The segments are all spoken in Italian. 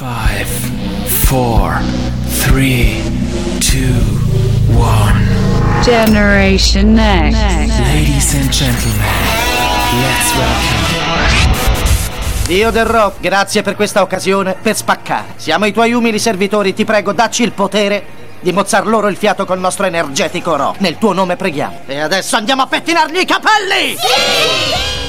5, 4, 3, 2, 1. Generation Next. Ladies and gentlemen, let's welcome. Dio del rock, grazie per questa occasione per spaccare. Siamo i tuoi umili servitori, ti prego, dacci il potere di mozzar loro il fiato col nostro energetico rock. Nel tuo nome preghiamo. E adesso andiamo a pettinargli i capelli! Sì!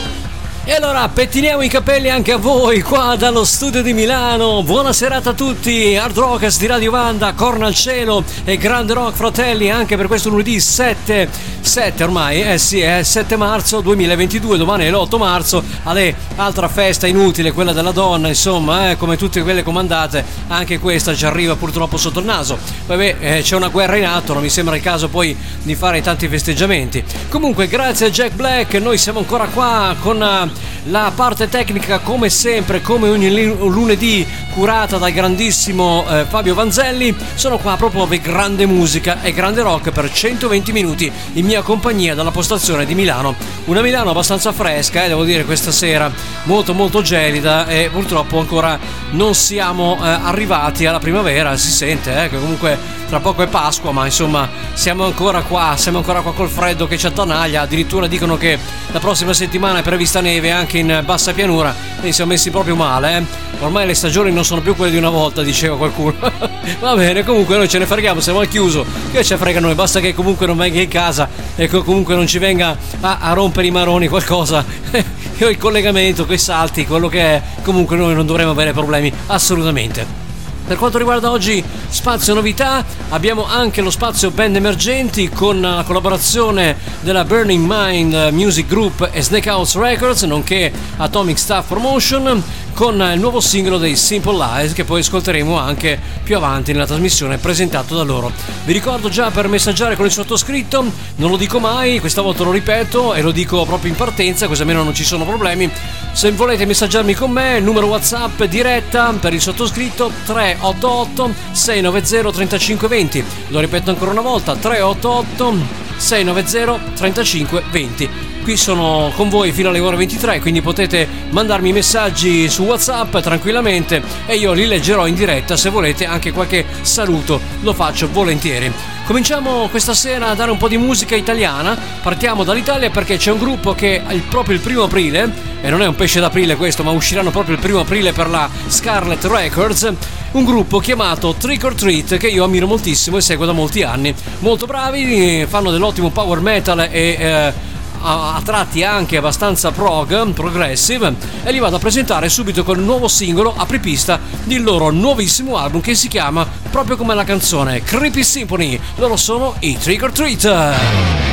E allora pettiniamo i capelli anche a voi qua dallo studio di Milano. Buona serata a tutti, Hard Rockers di Radio Vanda, Corna al cielo e Grande Rock Fratelli anche per questo lunedì 7, 7 ormai, eh sì, è 7 marzo 2022, domani è l'8 marzo, alle altra festa inutile, quella della donna, insomma, eh, come tutte quelle comandate, anche questa ci arriva purtroppo sotto il naso. Vabbè, eh, c'è una guerra in atto, non mi sembra il caso poi di fare tanti festeggiamenti. Comunque, grazie a Jack Black, noi siamo ancora qua con eh, la parte tecnica come sempre, come ogni lunedì, curata dal grandissimo eh, Fabio Vanzelli. Sono qua a proporvi grande musica e grande rock per 120 minuti in mia compagnia dalla postazione di Milano. Una Milano abbastanza fresca, eh, devo dire, questa sera, molto molto gelida e purtroppo ancora non siamo eh, arrivati alla primavera, si sente eh, che comunque tra poco è Pasqua, ma insomma siamo ancora qua, siamo ancora qua col freddo che ci attanaglia, addirittura dicono che la prossima settimana è prevista neve anche in bassa pianura e siamo messi proprio male, eh? ormai le stagioni non sono più quelle di una volta, diceva qualcuno. Va bene, comunque noi ce ne freghiamo, siamo al chiuso, che ci frega noi, basta che comunque non venga in casa e che comunque non ci venga a, a rompere i maroni qualcosa. Il collegamento, quei salti, quello che è, comunque noi non dovremo avere problemi assolutamente. Per quanto riguarda oggi spazio novità, abbiamo anche lo spazio band emergenti con la collaborazione della Burning Mind Music Group e Snake House Records, nonché Atomic Staff Promotion con il nuovo singolo dei Simple Lies che poi ascolteremo anche più avanti nella trasmissione presentato da loro. Vi ricordo già per messaggiare con il sottoscritto, non lo dico mai, questa volta lo ripeto e lo dico proprio in partenza, così almeno non ci sono problemi. Se volete messaggiarmi con me, il numero WhatsApp diretta per il sottoscritto 388 690 3520. Lo ripeto ancora una volta, 388 690 3520 Qui sono con voi fino alle ore 23, quindi potete mandarmi messaggi su WhatsApp tranquillamente e io li leggerò in diretta. Se volete anche qualche saluto, lo faccio volentieri. Cominciamo questa sera a dare un po' di musica italiana. Partiamo dall'Italia perché c'è un gruppo che proprio il primo aprile, e non è un pesce d'aprile questo, ma usciranno proprio il primo aprile per la Scarlet Records. Un gruppo chiamato Trick or Treat che io ammiro moltissimo e seguo da molti anni. Molto bravi, fanno dell'ottimo power metal e. Eh, a, tratti anche abbastanza prog, progressive, e li vado a presentare subito con il nuovo singolo apripista del loro nuovissimo album che si chiama proprio come la canzone Creepy Symphony. Loro sono i Trick or Treat.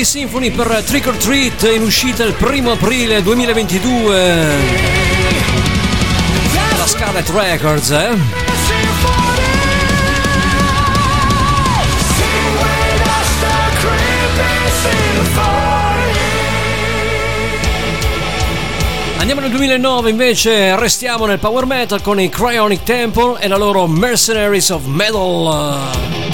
Creepy Symphony per Trick or Treat in uscita il primo aprile 2022. La Scarlet Records, eh? Andiamo nel 2009 invece, restiamo nel power metal con i Cryonic Temple e la loro Mercenaries of Metal.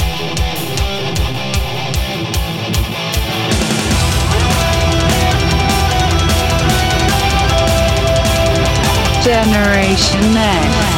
Generation Next.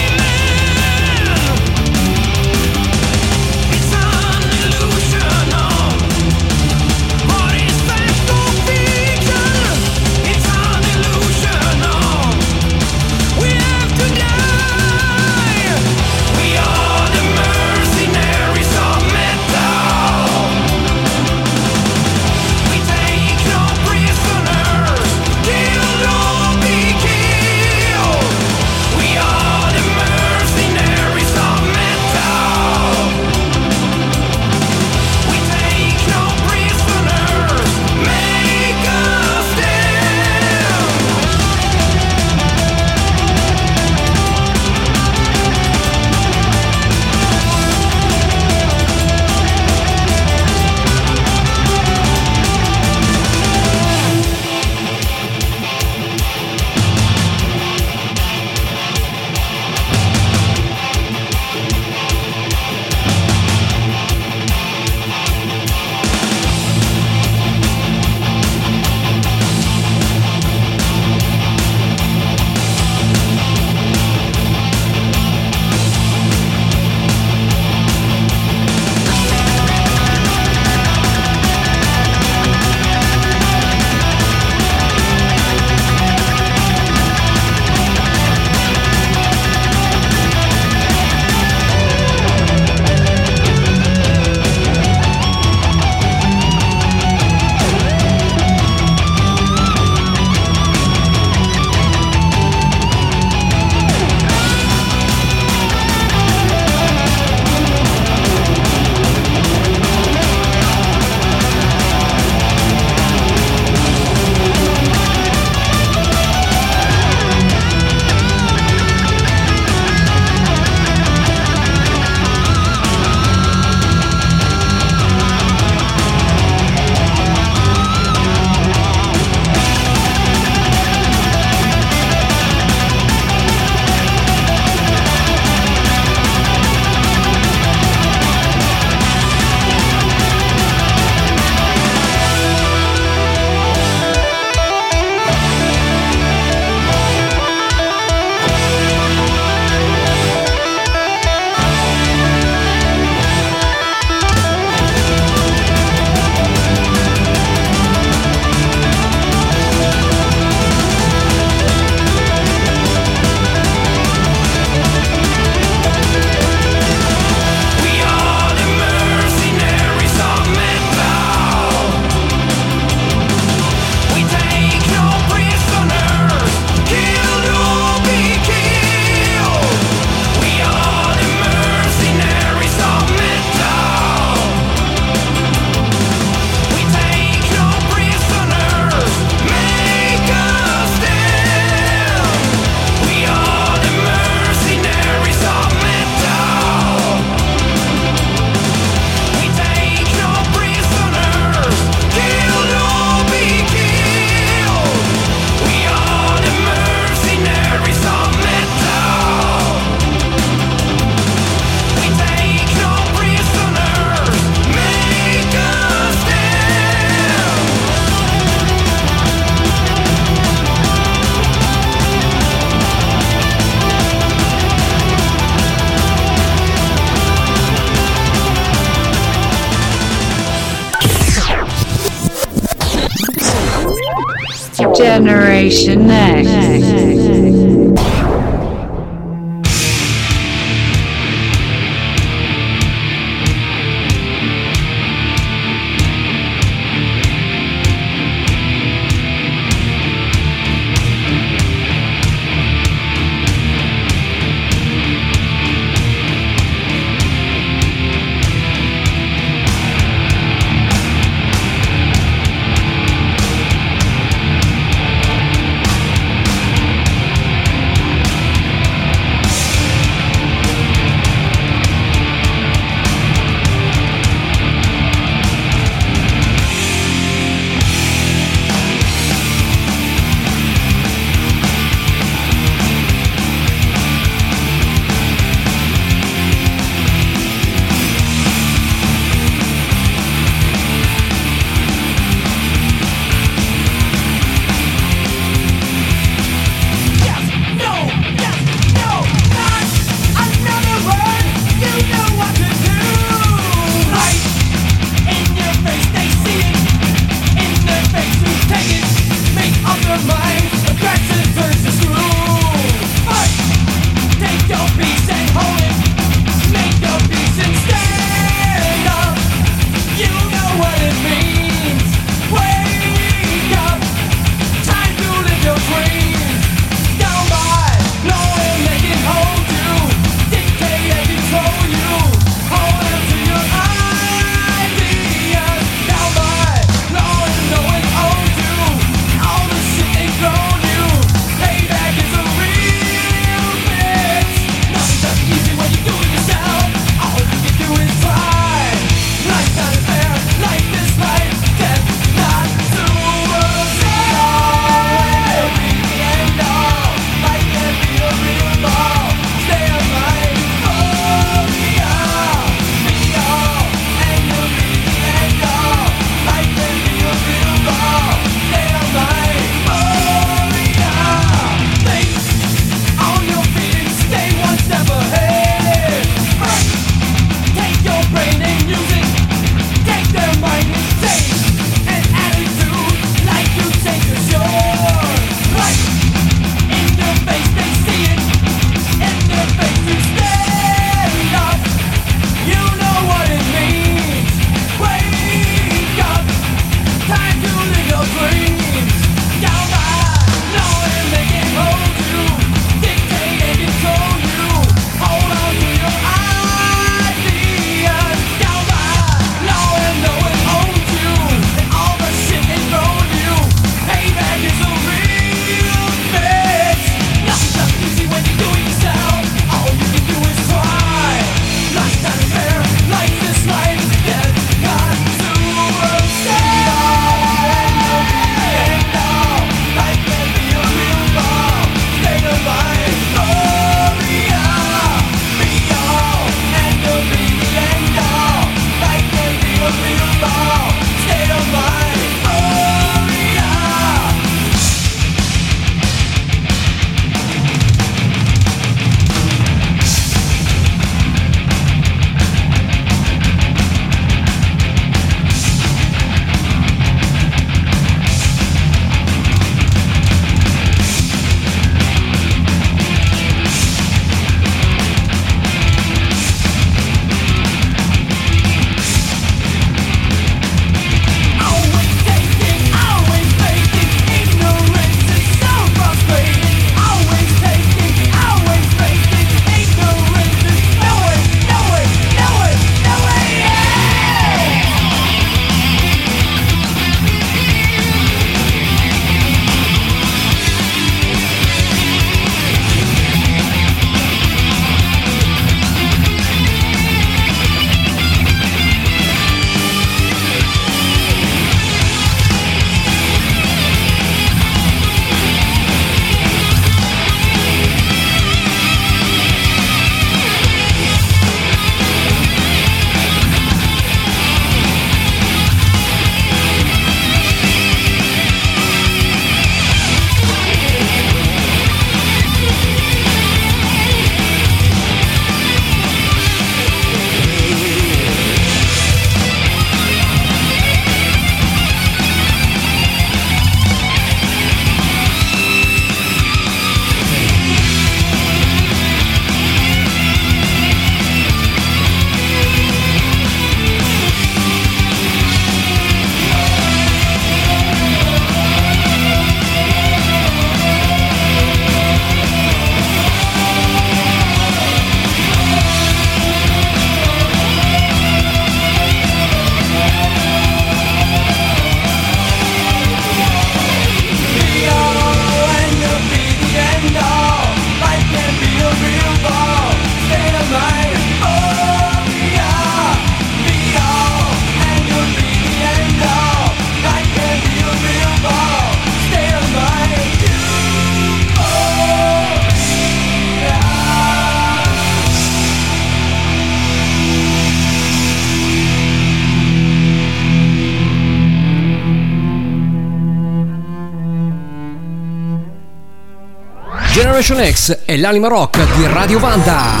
Generation X e l'anima rock di Radio Vanda.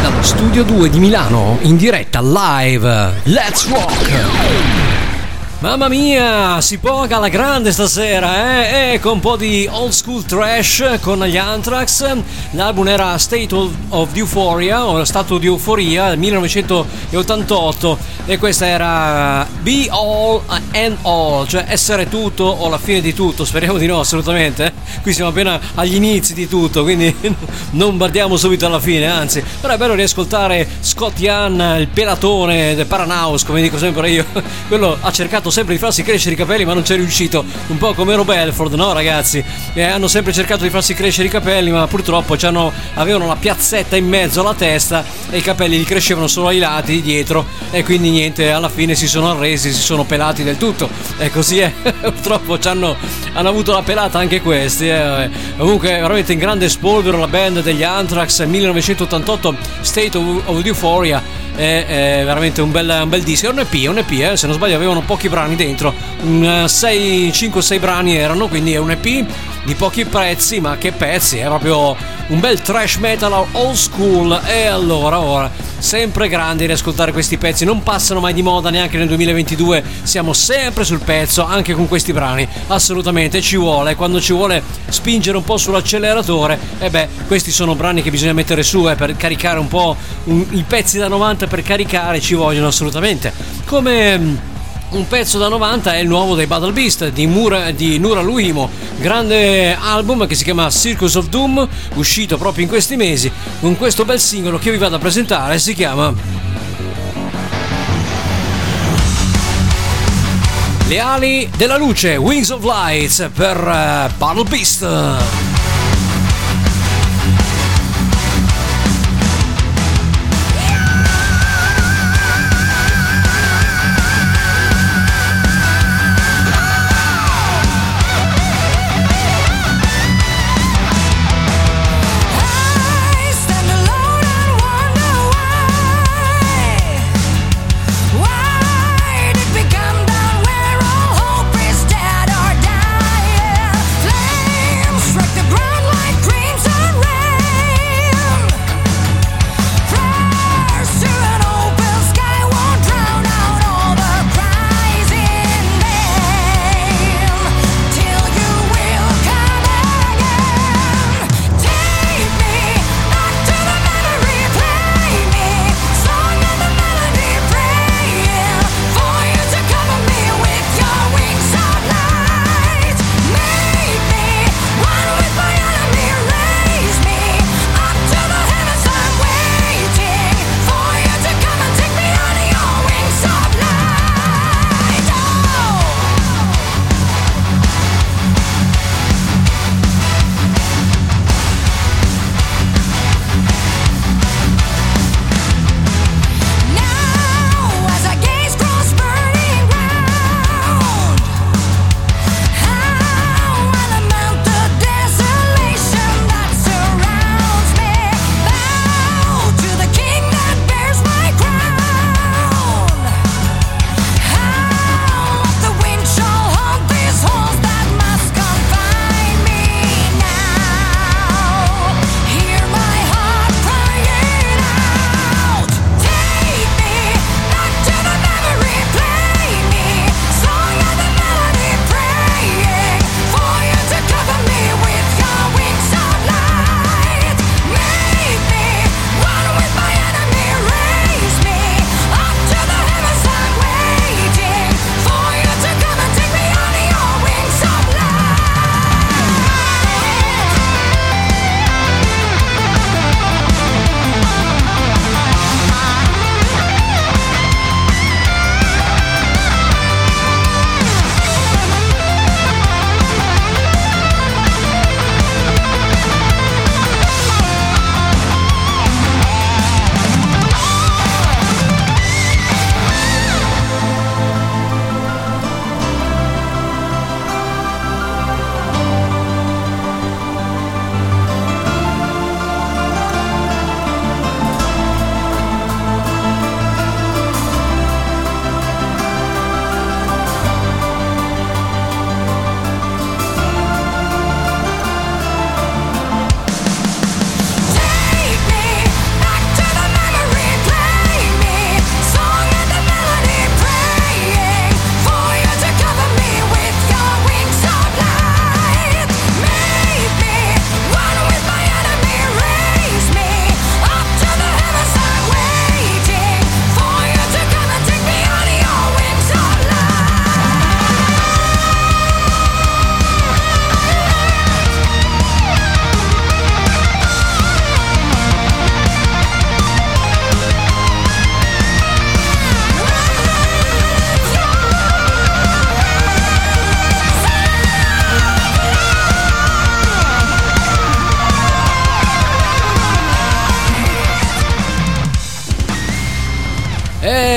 Dallo studio 2 di Milano, in diretta live. Let's rock! Mamma mia, si poga alla grande stasera, eh? E con un po' di old school trash con gli Anthrax. L'album era State of Euphoria, o Stato di Euforia, 1988. E questa era Be All and All, cioè essere tutto o la fine di tutto. Speriamo di no, assolutamente. Qui siamo appena agli inizi di tutto, quindi non guardiamo subito alla fine, anzi. Però è bello riascoltare Scott Young, il pelatone del Paranaus, come dico sempre io. Quello ha cercato sempre di farsi crescere i capelli, ma non c'è riuscito. Un po' come Rob Belford, no, ragazzi? E hanno sempre cercato di farsi crescere i capelli, ma purtroppo avevano la piazzetta in mezzo alla testa e i capelli gli crescevano solo ai lati, dietro. E quindi niente, alla fine si sono arresi, si sono pelati del tutto. E così è. purtroppo hanno, hanno avuto la pelata anche questi. Eh. Comunque, veramente in grande spolvero la band degli Anthrax 1988 State of, of Euphoria è, è veramente un bel, un bel, disco. È un EP, un EP eh, se non sbaglio avevano pochi brani dentro, 5-6 brani erano, quindi è un EP di pochi prezzi, ma che pezzi, è proprio un bel trash metal old school. E allora, ora, sempre grandi riascoltare questi pezzi, non passano mai di moda neanche nel 2022, siamo sempre sul pezzo anche con questi brani, assolutamente ci vuole, quando ci vuole spingere un po' sull'acceleratore, e beh, questi sono brani che bisogna mettere su eh, per caricare un po' un, i pezzi da 90 per caricare ci vogliono assolutamente. Come un pezzo da 90 è il nuovo dei Battle Beast di, Mura, di Nura Luimo, grande album che si chiama Circus of Doom, uscito proprio in questi mesi, con questo bel singolo che vi vado a presentare, si chiama Le ali della luce, Wings of Lights per uh, Battle Beast.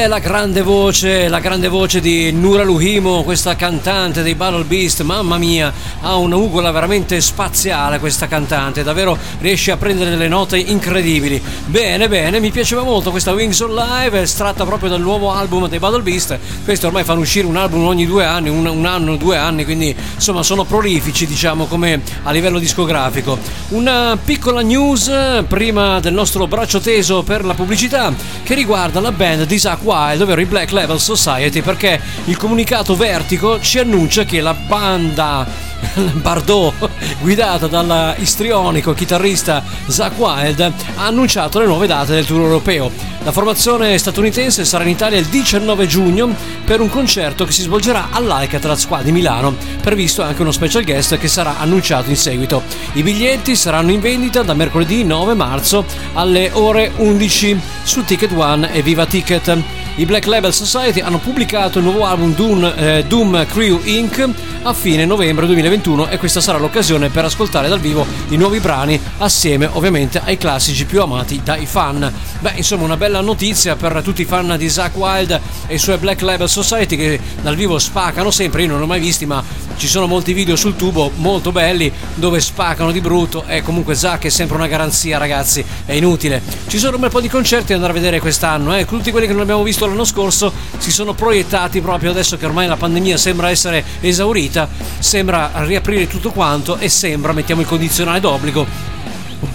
La grande voce, la grande voce di Nura Luhimo, questa cantante dei Battle Beast, mamma mia, ha un'ugola veramente spaziale questa cantante, davvero riesce a prendere delle note incredibili. Bene, bene, mi piaceva molto questa Wings on Live, estratta proprio dal nuovo album dei Battle Beast. Questi ormai fanno uscire un album ogni due anni, un, un anno, due anni, quindi insomma sono prolifici, diciamo, come a livello discografico. Una piccola news prima del nostro braccio teso per la pubblicità che riguarda la band di Zack Wild, ovvero i Black Level Society, perché il comunicato Vertigo ci annuncia che la banda Bardot, guidata dal istrionico chitarrista Zach Wild, ha annunciato le nuove date del tour europeo. La formazione statunitense sarà in Italia il 19 giugno per un concerto che si svolgerà all'Alcatraz qua di Milano, previsto anche uno special guest che sarà annunciato in seguito. I biglietti saranno in vendita da mercoledì 9 marzo alle ore 11 su Ticket One e Viva Ticket. I Black Label Society hanno pubblicato il nuovo album Doom, eh, Doom Crew Inc. a fine novembre 2021 e questa sarà l'occasione per ascoltare dal vivo i nuovi brani assieme ovviamente ai classici più amati dai fan. Beh, insomma, una bella notizia per tutti i fan di Zack Wild e i suoi Black Label Society che dal vivo spaccano sempre. Io non li ho mai visti, ma ci sono molti video sul tubo molto belli dove spaccano di brutto e comunque Zack è sempre una garanzia, ragazzi, è inutile. Ci sono un bel po' di concerti da andare a vedere quest'anno, eh. Tutti quelli che non abbiamo visto l'anno scorso si sono proiettati proprio adesso che ormai la pandemia sembra essere esaurita, sembra riaprire tutto quanto e sembra, mettiamo il condizionale d'obbligo,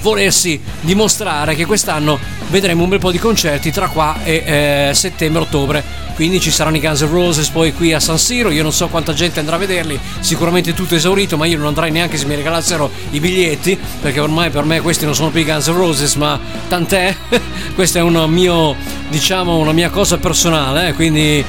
volersi dimostrare che quest'anno vedremo un bel po' di concerti tra qua e eh, settembre-ottobre. Quindi ci saranno i Guns N' Roses poi qui a San Siro. Io non so quanta gente andrà a vederli, sicuramente tutto esaurito, ma io non andrei neanche se mi regalassero i biglietti, perché ormai per me questi non sono più i Guns N' Roses, ma tant'è. Questa è una, mio, diciamo, una mia cosa personale, eh? quindi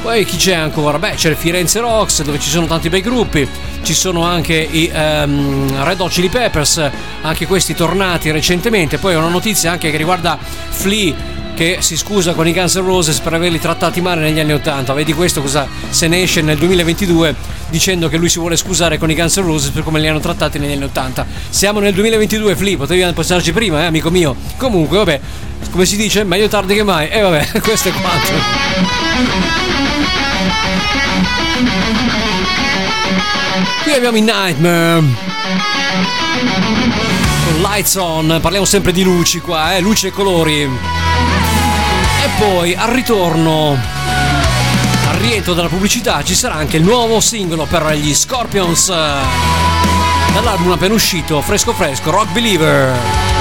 poi chi c'è ancora? Beh, c'è il Firenze Rocks dove ci sono tanti bei gruppi, ci sono anche i um, Red Hot Chili Peppers, anche questi tornati recentemente. Poi una notizia anche che riguarda Flea che si scusa con i Guns N' Roses per averli trattati male negli anni 80. Vedi questo cosa se ne esce nel 2022 dicendo che lui si vuole scusare con i Guns N' Roses per come li hanno trattati negli anni 80. Siamo nel 2022, Flea, potevi passarci prima, eh, amico mio. Comunque, vabbè, come si dice, meglio tardi che mai. E eh, vabbè, questo è quanto. Qui abbiamo i Nightmare. Lights On, parliamo sempre di luci qua, eh, luci e colori. E poi al ritorno, al rientro dalla pubblicità, ci sarà anche il nuovo singolo per gli Scorpions. Dall'album appena uscito, fresco fresco, Rock Believer.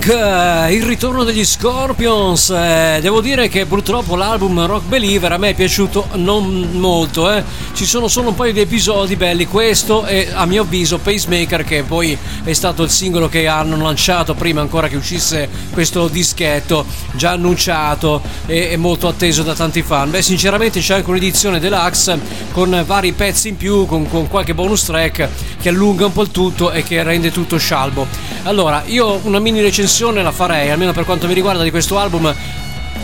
Tank, eh, il ritorno degli Scorpions. eh, devo dire che purtroppo l'album Rock Believer a me è piaciuto non molto. eh. Ci sono solo un paio di episodi belli. Questo e a mio avviso Pacemaker, che poi è stato il singolo che hanno lanciato prima ancora che uscisse questo dischetto, già annunciato e molto atteso da tanti fan. Beh, sinceramente c'è anche un'edizione deluxe con vari pezzi in più, con, con qualche bonus track che allunga un po' il tutto e che rende tutto scialbo. Allora, io una mini recensione la farei, almeno per quanto mi riguarda, di questo album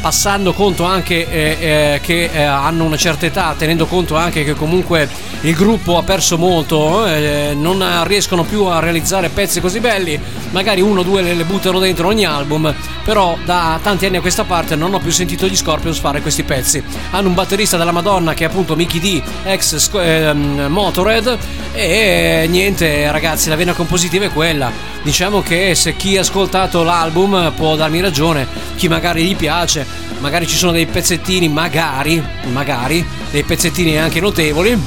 passando conto anche eh, eh, che eh, hanno una certa età, tenendo conto anche che comunque il gruppo ha perso molto, eh, non riescono più a realizzare pezzi così belli, magari uno o due le, le buttano dentro ogni album, però da tanti anni a questa parte non ho più sentito gli Scorpions fare questi pezzi. Hanno un batterista della Madonna che è appunto Mickey D, ex Sco- ehm, Motorhead, e niente ragazzi, la vena compositiva è quella. Diciamo che se chi ha ascoltato l'album può darmi ragione, chi magari gli piace, magari ci sono dei pezzettini, magari, magari, dei pezzettini anche notevoli.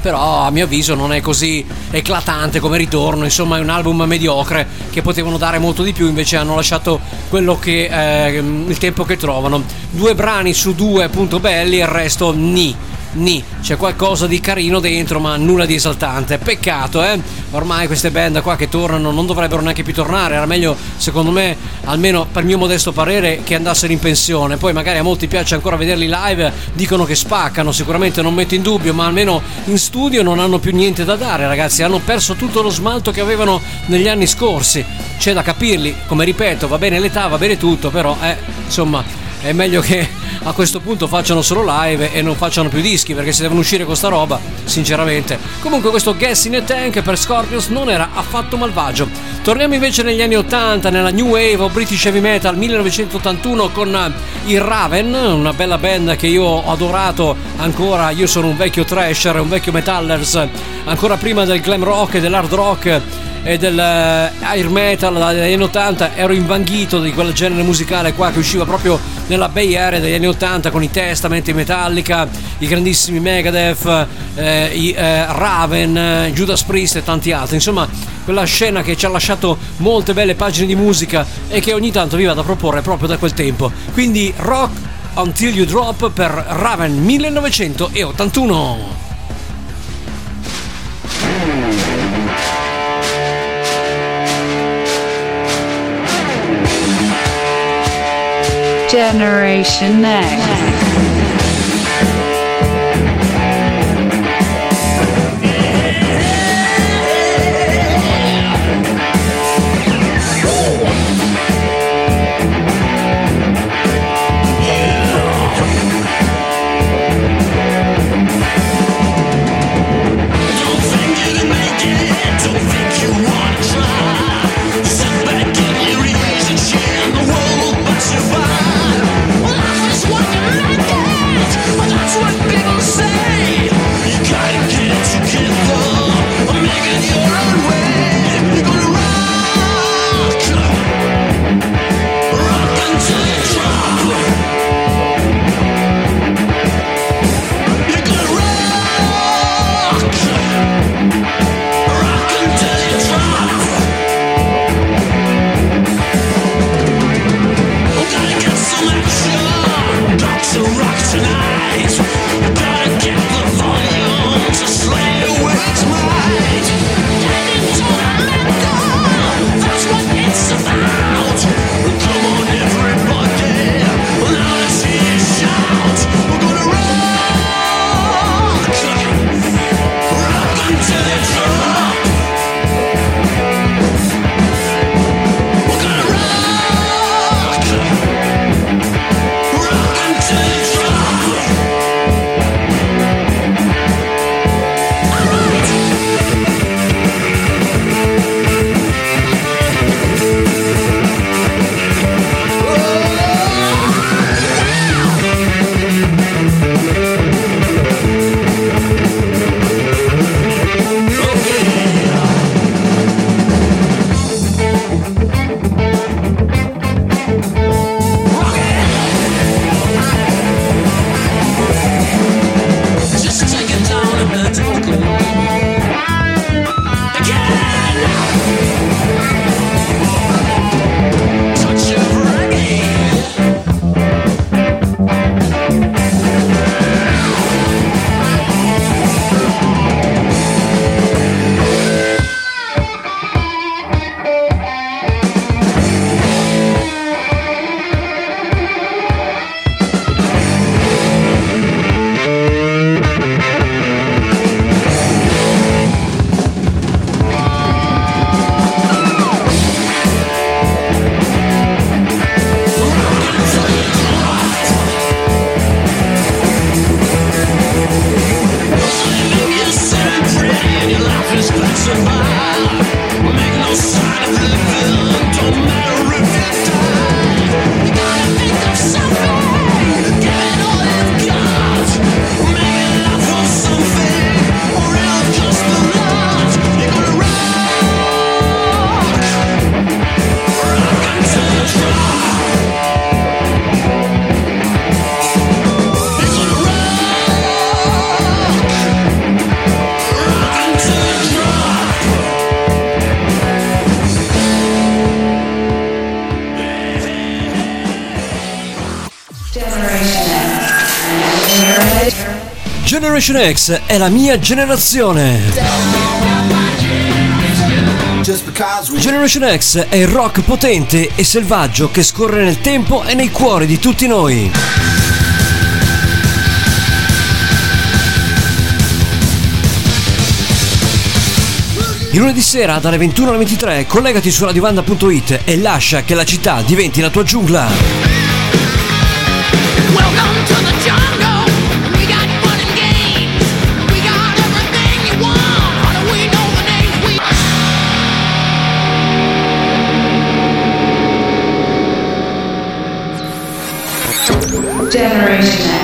però a mio avviso non è così eclatante come ritorno, insomma è un album mediocre che potevano dare molto di più, invece hanno lasciato quello che eh, il tempo che trovano. Due brani su due appunto belli, il resto ni Ni, c'è qualcosa di carino dentro, ma nulla di esaltante. Peccato, eh? Ormai queste band qua che tornano non dovrebbero neanche più tornare. Era meglio, secondo me, almeno per mio modesto parere, che andassero in pensione. Poi magari a molti piace ancora vederli live, dicono che spaccano, sicuramente non metto in dubbio, ma almeno in studio non hanno più niente da dare, ragazzi. Hanno perso tutto lo smalto che avevano negli anni scorsi. C'è da capirli, come ripeto, va bene l'età, va bene tutto, però, eh, insomma, è meglio che a questo punto facciano solo live e non facciano più dischi perché se devono uscire con sta roba sinceramente. Comunque questo Guess in a Tank per Scorpions non era affatto malvagio. Torniamo invece negli anni 80 nella New Wave o British Heavy Metal 1981 con i Raven una bella band che io ho adorato ancora. Io sono un vecchio thrasher un vecchio metallers ancora prima del glam rock e dell'hard rock e del air metal. Dagli anni 80 ero invanghito di quel genere musicale qua che usciva proprio nella Bay Area degli anni 80 con i Testament, i Metallica, i grandissimi Megadeth, eh, i eh, Raven, eh, Judas Priest e tanti altri. Insomma, quella scena che ci ha lasciato molte belle pagine di musica e che ogni tanto vi vado a proporre proprio da quel tempo. Quindi Rock Until You Drop per Raven 1981. Generation X. Generation X è la mia generazione. Generation X è il rock potente e selvaggio che scorre nel tempo e nei cuori di tutti noi. Il lunedì sera dalle 21 alle 23 collegati su radiovanda.it e lascia che la città diventi la tua giungla. Welcome Generation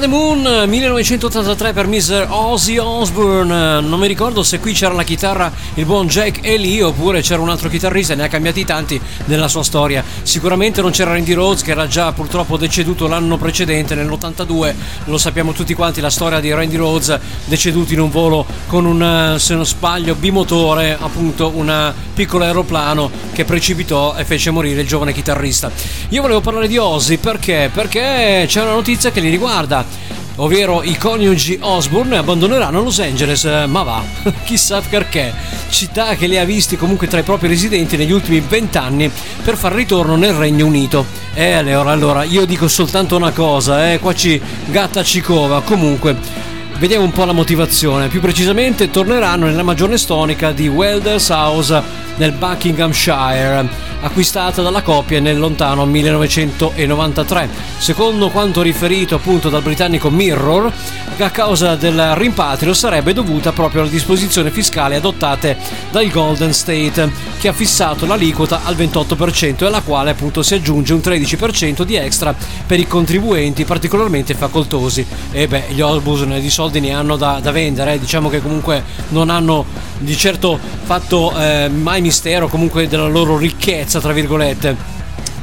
The Moon 1983 per Mr. Ozzy Osbourne. Non mi ricordo se qui c'era la chitarra il buon Jack e lì oppure c'era un altro chitarrista, ne ha cambiati tanti nella sua storia. Sicuramente non c'era Randy Rhodes che era già purtroppo deceduto l'anno precedente, nell'82. Lo sappiamo tutti quanti la storia di Randy Rhodes deceduto in un volo con un, se non sbaglio, bimotore, appunto un piccolo aeroplano che precipitò e fece morire il giovane chitarrista. Io volevo parlare di Ozzy perché? Perché c'è una notizia che li riguarda. Ovvero i coniugi Osborne abbandoneranno Los Angeles, eh, ma va, chissà perché. Città che li ha visti comunque tra i propri residenti negli ultimi vent'anni per far ritorno nel Regno Unito. Eh, allora, allora, io dico soltanto una cosa, eh, qua ci gatta ci cova. Comunque, vediamo un po' la motivazione. Più precisamente, torneranno nella magione stonica di Welders House nel Buckinghamshire acquistata dalla coppia nel lontano 1993. Secondo quanto riferito appunto dal britannico Mirror, a causa del rimpatrio sarebbe dovuta proprio alle disposizioni fiscali adottate dal Golden State, che ha fissato l'aliquota al 28% e alla quale appunto si aggiunge un 13% di extra per i contribuenti particolarmente facoltosi. E beh, gli Osborne di soldi ne hanno da, da vendere, eh. diciamo che comunque non hanno di certo fatto eh, mai mistero comunque della loro ricchezza, tra virgolette.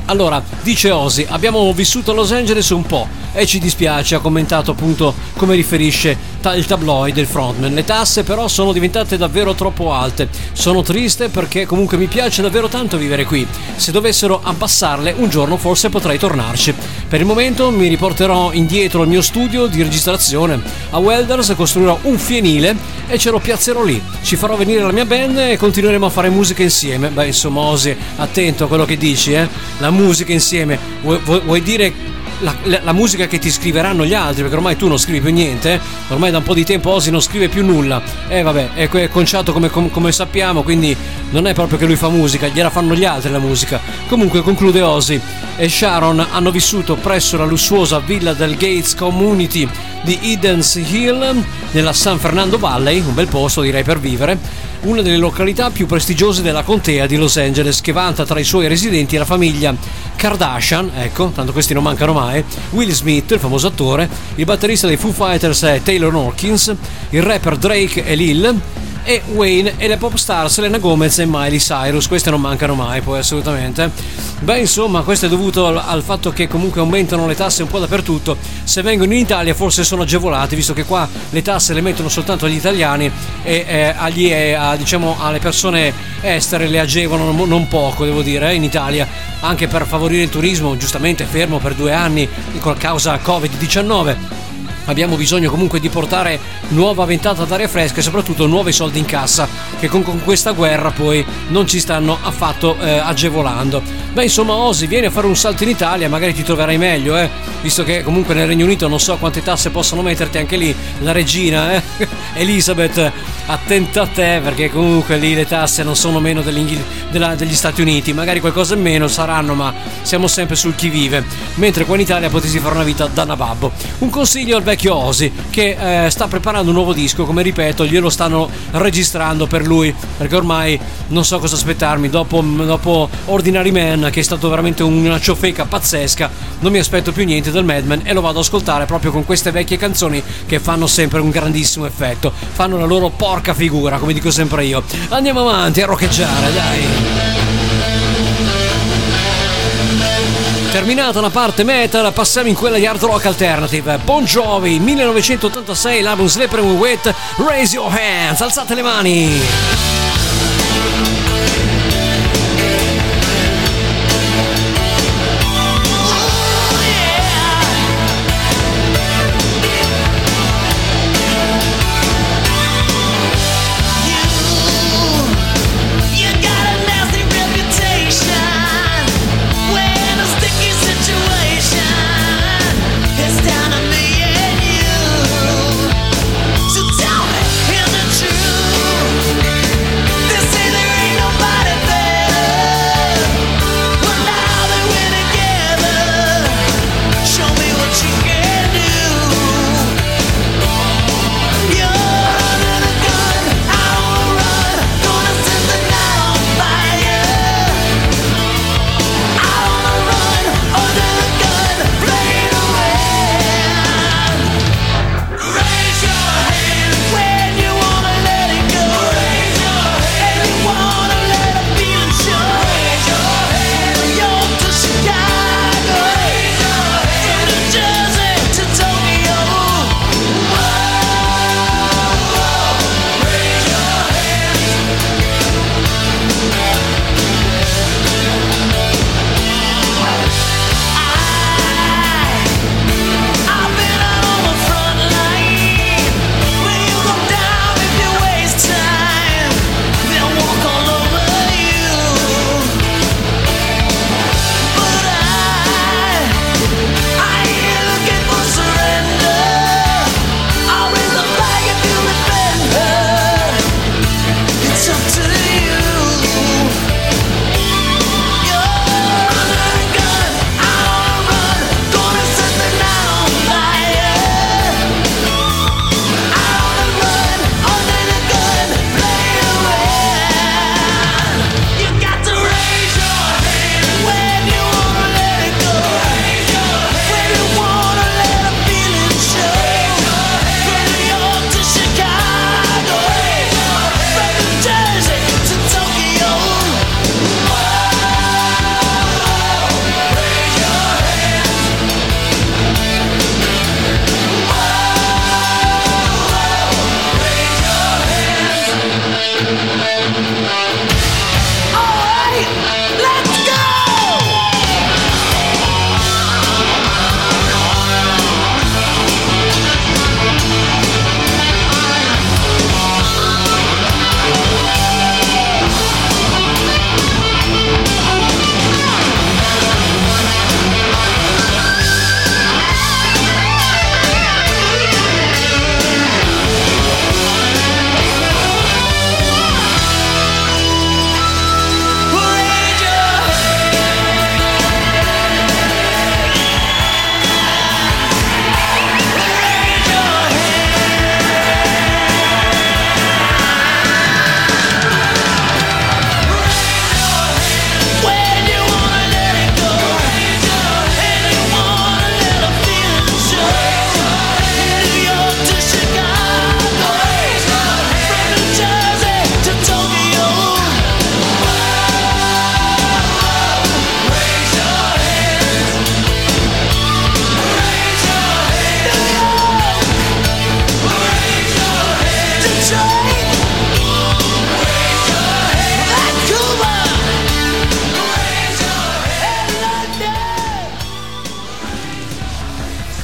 Allora, dice Ozzy, abbiamo vissuto a Los Angeles un po' e ci dispiace, ha commentato appunto come riferisce il tabloid del frontman. Le tasse però sono diventate davvero troppo alte. Sono triste perché comunque mi piace davvero tanto vivere qui. Se dovessero abbassarle un giorno forse potrei tornarci. Per il momento mi riporterò indietro al mio studio di registrazione. A Welders costruirò un fienile e ce lo piazzerò lì. Ci farò venire la mia band e continueremo a fare musica insieme. Beh, insomma, Ozzy, attento a quello che dici, eh? La musica insieme. Vuoi- vuoi dire la, la- la musica che ti scriveranno gli altri, perché ormai tu non scrivi più niente, eh? ormai da un po' di tempo Ozzy non scrive più nulla. E vabbè, è, è conciato come, com- come sappiamo, quindi non è proprio che lui fa musica, gliela fanno gli altri la musica. Comunque conclude Ozzy e Sharon hanno vissuto presso la lussuosa villa del Gates Community di Eden's Hill nella San Fernando Valley, un bel posto direi per vivere una delle località più prestigiose della contea di Los Angeles, che vanta tra i suoi residenti la famiglia Kardashian, ecco, tanto questi non mancano mai, Will Smith, il famoso attore, il batterista dei Foo Fighters è Taylor Hawkins, il rapper Drake e Lil, e Wayne e le pop star Selena Gomez e Miley Cyrus, queste non mancano mai poi assolutamente. Beh insomma questo è dovuto al, al fatto che comunque aumentano le tasse un po' dappertutto, se vengono in Italia forse sono agevolati visto che qua le tasse le mettono soltanto agli italiani e eh, agli, eh, a, diciamo, alle persone estere le agevolano non poco devo dire eh, in Italia. Anche per favorire il turismo giustamente fermo per due anni a causa Covid-19 abbiamo bisogno comunque di portare nuova ventata d'aria fresca e soprattutto nuovi soldi in cassa che con, con questa guerra poi non ci stanno affatto eh, agevolando. Beh insomma Ozzy vieni a fare un salto in Italia magari ti troverai meglio eh? visto che comunque nel Regno Unito non so quante tasse possono metterti anche lì la regina eh? Elizabeth attenta a te perché comunque lì le tasse non sono meno della- degli Stati Uniti magari qualcosa in meno saranno ma siamo sempre sul chi vive mentre qua in Italia potessi fare una vita da nababbo un consiglio al vecchio Ozzy che eh, sta preparando un nuovo disco come ripeto glielo stanno registrando per lui perché ormai non so cosa aspettarmi. Dopo, dopo Ordinary Man che è stato veramente una ciofeca pazzesca non mi aspetto più niente dal Madman e lo vado ad ascoltare proprio con queste vecchie canzoni che fanno sempre un grandissimo effetto. Fanno la loro porca figura come dico sempre io. Andiamo avanti a roccheggiare dai Terminata la parte metal, passiamo in quella di hard rock alternative. Bon Jovi, 1986, l'album Slippery When Wet, Raise Your Hands, alzate le mani.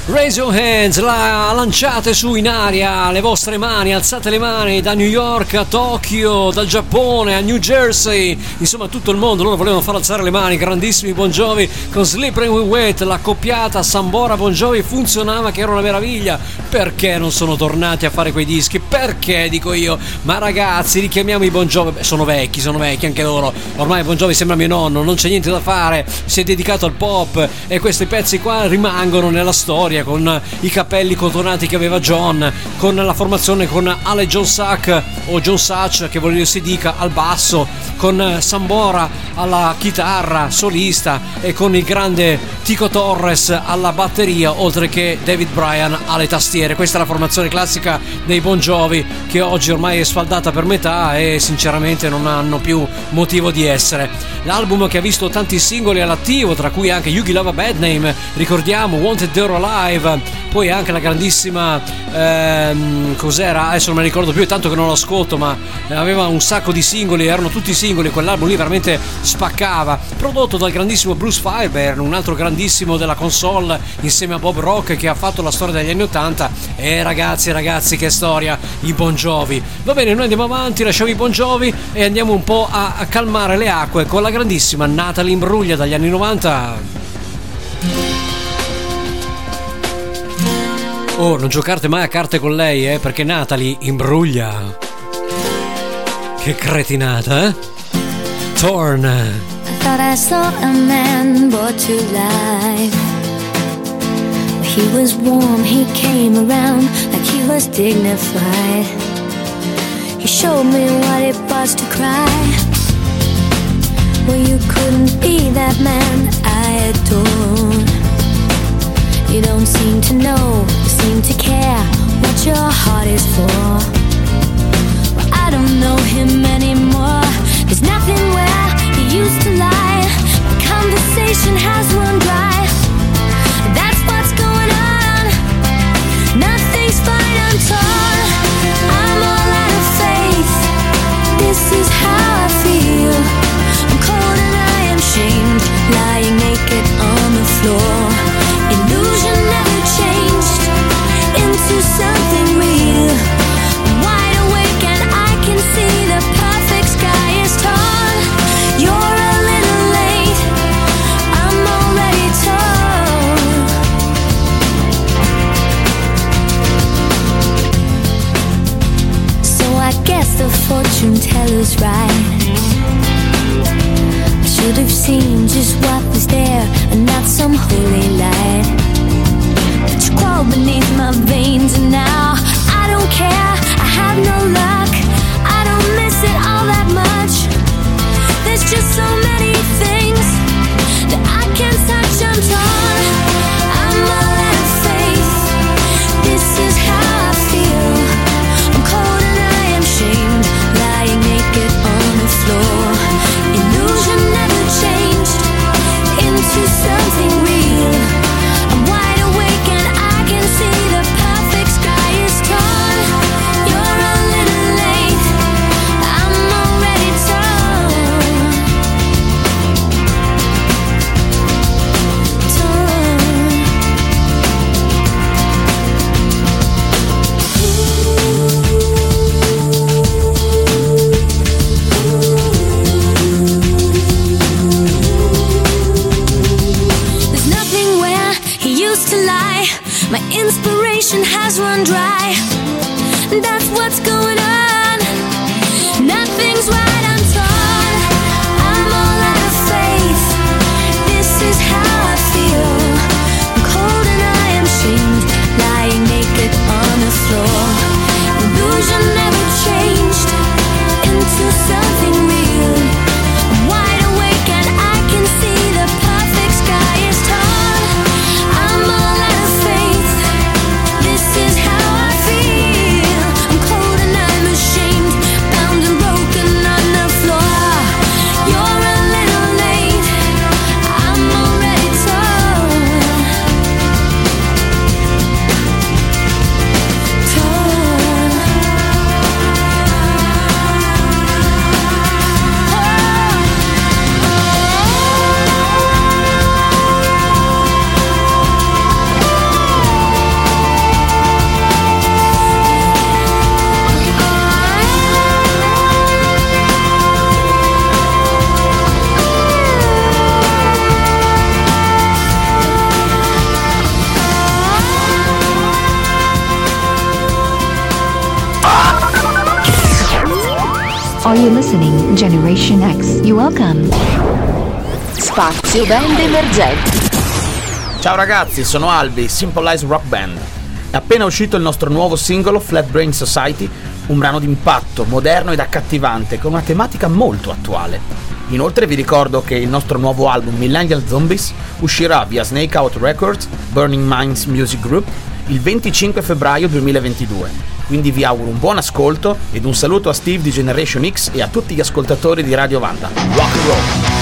Raise your hands, la lanciate su in aria, le vostre mani, alzate le mani da New York a Tokyo, dal Giappone a New Jersey, insomma tutto il mondo, loro volevano far alzare le mani, grandissimi Bon Jovi con Slippery with Wet, la coppiata Sambora Bon Jovi funzionava che era una meraviglia, perché non sono tornati a fare quei dischi? Perché dico io? Ma ragazzi, richiamiamo i Bon Jovi, Beh, sono vecchi, sono vecchi anche loro, ormai Bon Jovi sembra mio nonno, non c'è niente da fare, si è dedicato al pop e questi pezzi qua rimangono nella storia con i capelli cotonati che aveva John, con la formazione con Ale John Sack o John Sach che voglio si dica al basso, con Sambora alla chitarra solista e con il grande Tico Torres alla batteria oltre che David Bryan alle tastiere. Questa è la formazione classica dei Bon Jovi che oggi ormai è sfaldata per metà e sinceramente non hanno più motivo di essere. L'album che ha visto tanti singoli all'attivo, tra cui anche Yugi Love a Bad Name, ricordiamo Wanted Dead Alive, poi anche la grandissima ehm, cos'era? Adesso non mi ricordo più è tanto che non lo ascolto ma aveva un sacco di singoli erano tutti singoli quell'album lì veramente spaccava. Prodotto dal grandissimo Bruce Fireburn un altro grandissimo della console insieme a Bob Rock che ha fatto la storia degli anni 80 e ragazzi ragazzi che storia i Bon Jovi. Va bene noi andiamo avanti lasciamo i Bon Jovi e andiamo un po' a, a calmare le acque con la grandissima Natalie Imbruglia dagli anni 90 Oh, non giocate mai a carte con lei, eh, perché Natalie imbruglia. Che cretinata, eh? Torn. I thought I saw a man brought to life. He was warm, he came around like he was dignified. He showed me what it was to cry. Well, you couldn't be that man I adore. You don't seem to know, seem to care what your heart is for. Well, I don't know him anymore. There's nothing where he used to lie. The conversation has run dry. That's what's going on. Nothing's fine, I'm torn. I'm all out of faith. This is how I feel. I'm cold and I am shamed, I should have seen just what was there and not some holy light. But you crawl beneath my veins and now I don't care. I have no luck. I don't miss it all that much. There's just so many Ciao ragazzi, sono Albi, Simple Eyes Rock Band. È appena uscito il nostro nuovo singolo Flat Brain Society, un brano d'impatto, moderno ed accattivante, con una tematica molto attuale. Inoltre vi ricordo che il nostro nuovo album Millennial Zombies uscirà via Snake Out Records, Burning Minds Music Group, il 25 febbraio 2022. Quindi vi auguro un buon ascolto ed un saluto a Steve di Generation X e a tutti gli ascoltatori di Radio Vanda. Rock and roll!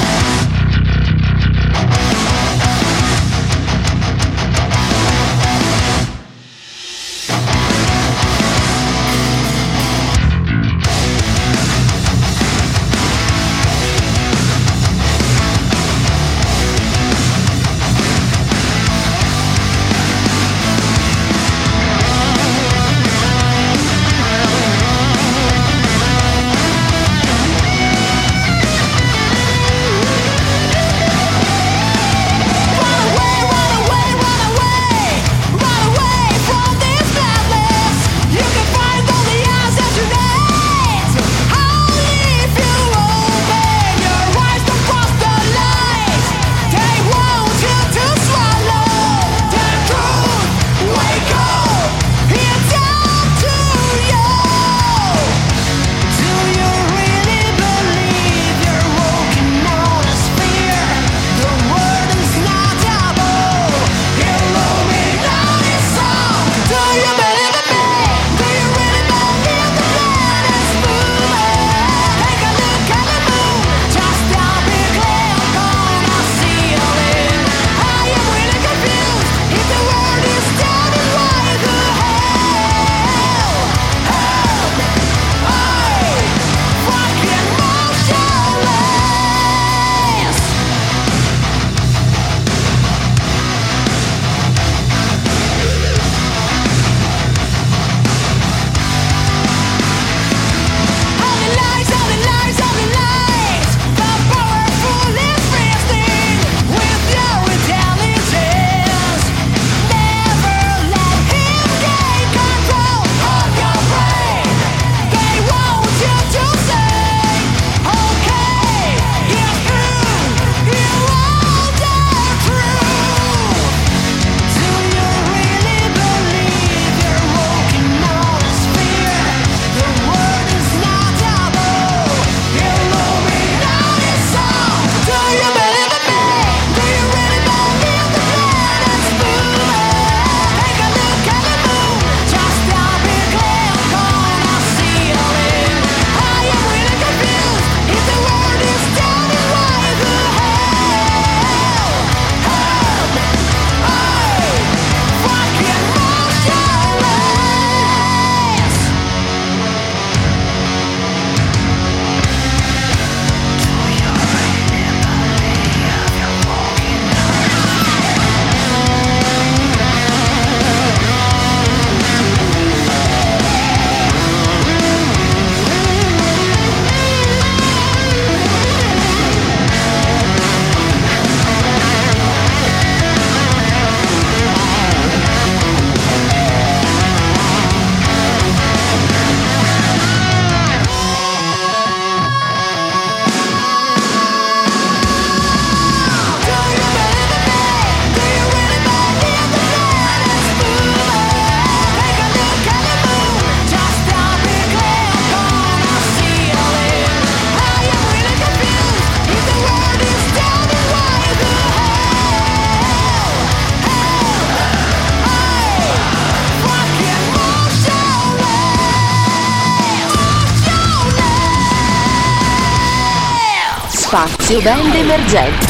Spazio band emergenti.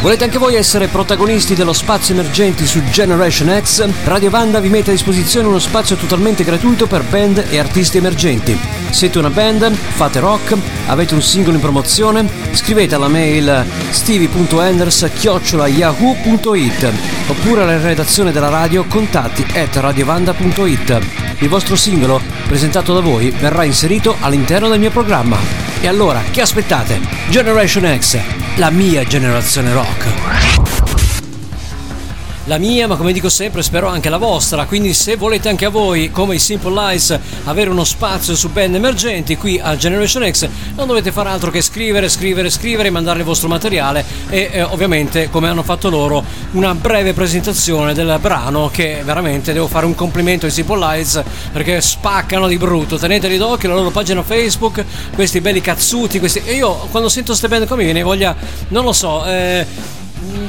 Volete anche voi essere protagonisti dello spazio emergenti su Generation X? Radio Vanda vi mette a disposizione uno spazio totalmente gratuito per band e artisti emergenti. Siete una band? Fate rock? Avete un singolo in promozione? Scrivete alla mail stevie.enders-yahoo.it oppure alla redazione della radio contatti at radiovanda.it. Il vostro singolo, presentato da voi, verrà inserito all'interno del mio programma. E allora, che aspettate? Generation X, la mia generazione rock. La mia, ma come dico sempre, spero anche la vostra. Quindi, se volete anche a voi, come i Simple Lies, avere uno spazio su band emergenti qui a Generation X, non dovete fare altro che scrivere, scrivere, scrivere, mandare il vostro materiale e eh, ovviamente, come hanno fatto loro, una breve presentazione del brano che veramente devo fare un complimento ai Simple Lies perché spaccano di brutto. Teneteli d'occhio la loro pagina Facebook, questi belli cazzuti, questi... E io quando sento queste band qua mi viene voglia, non lo so, eh,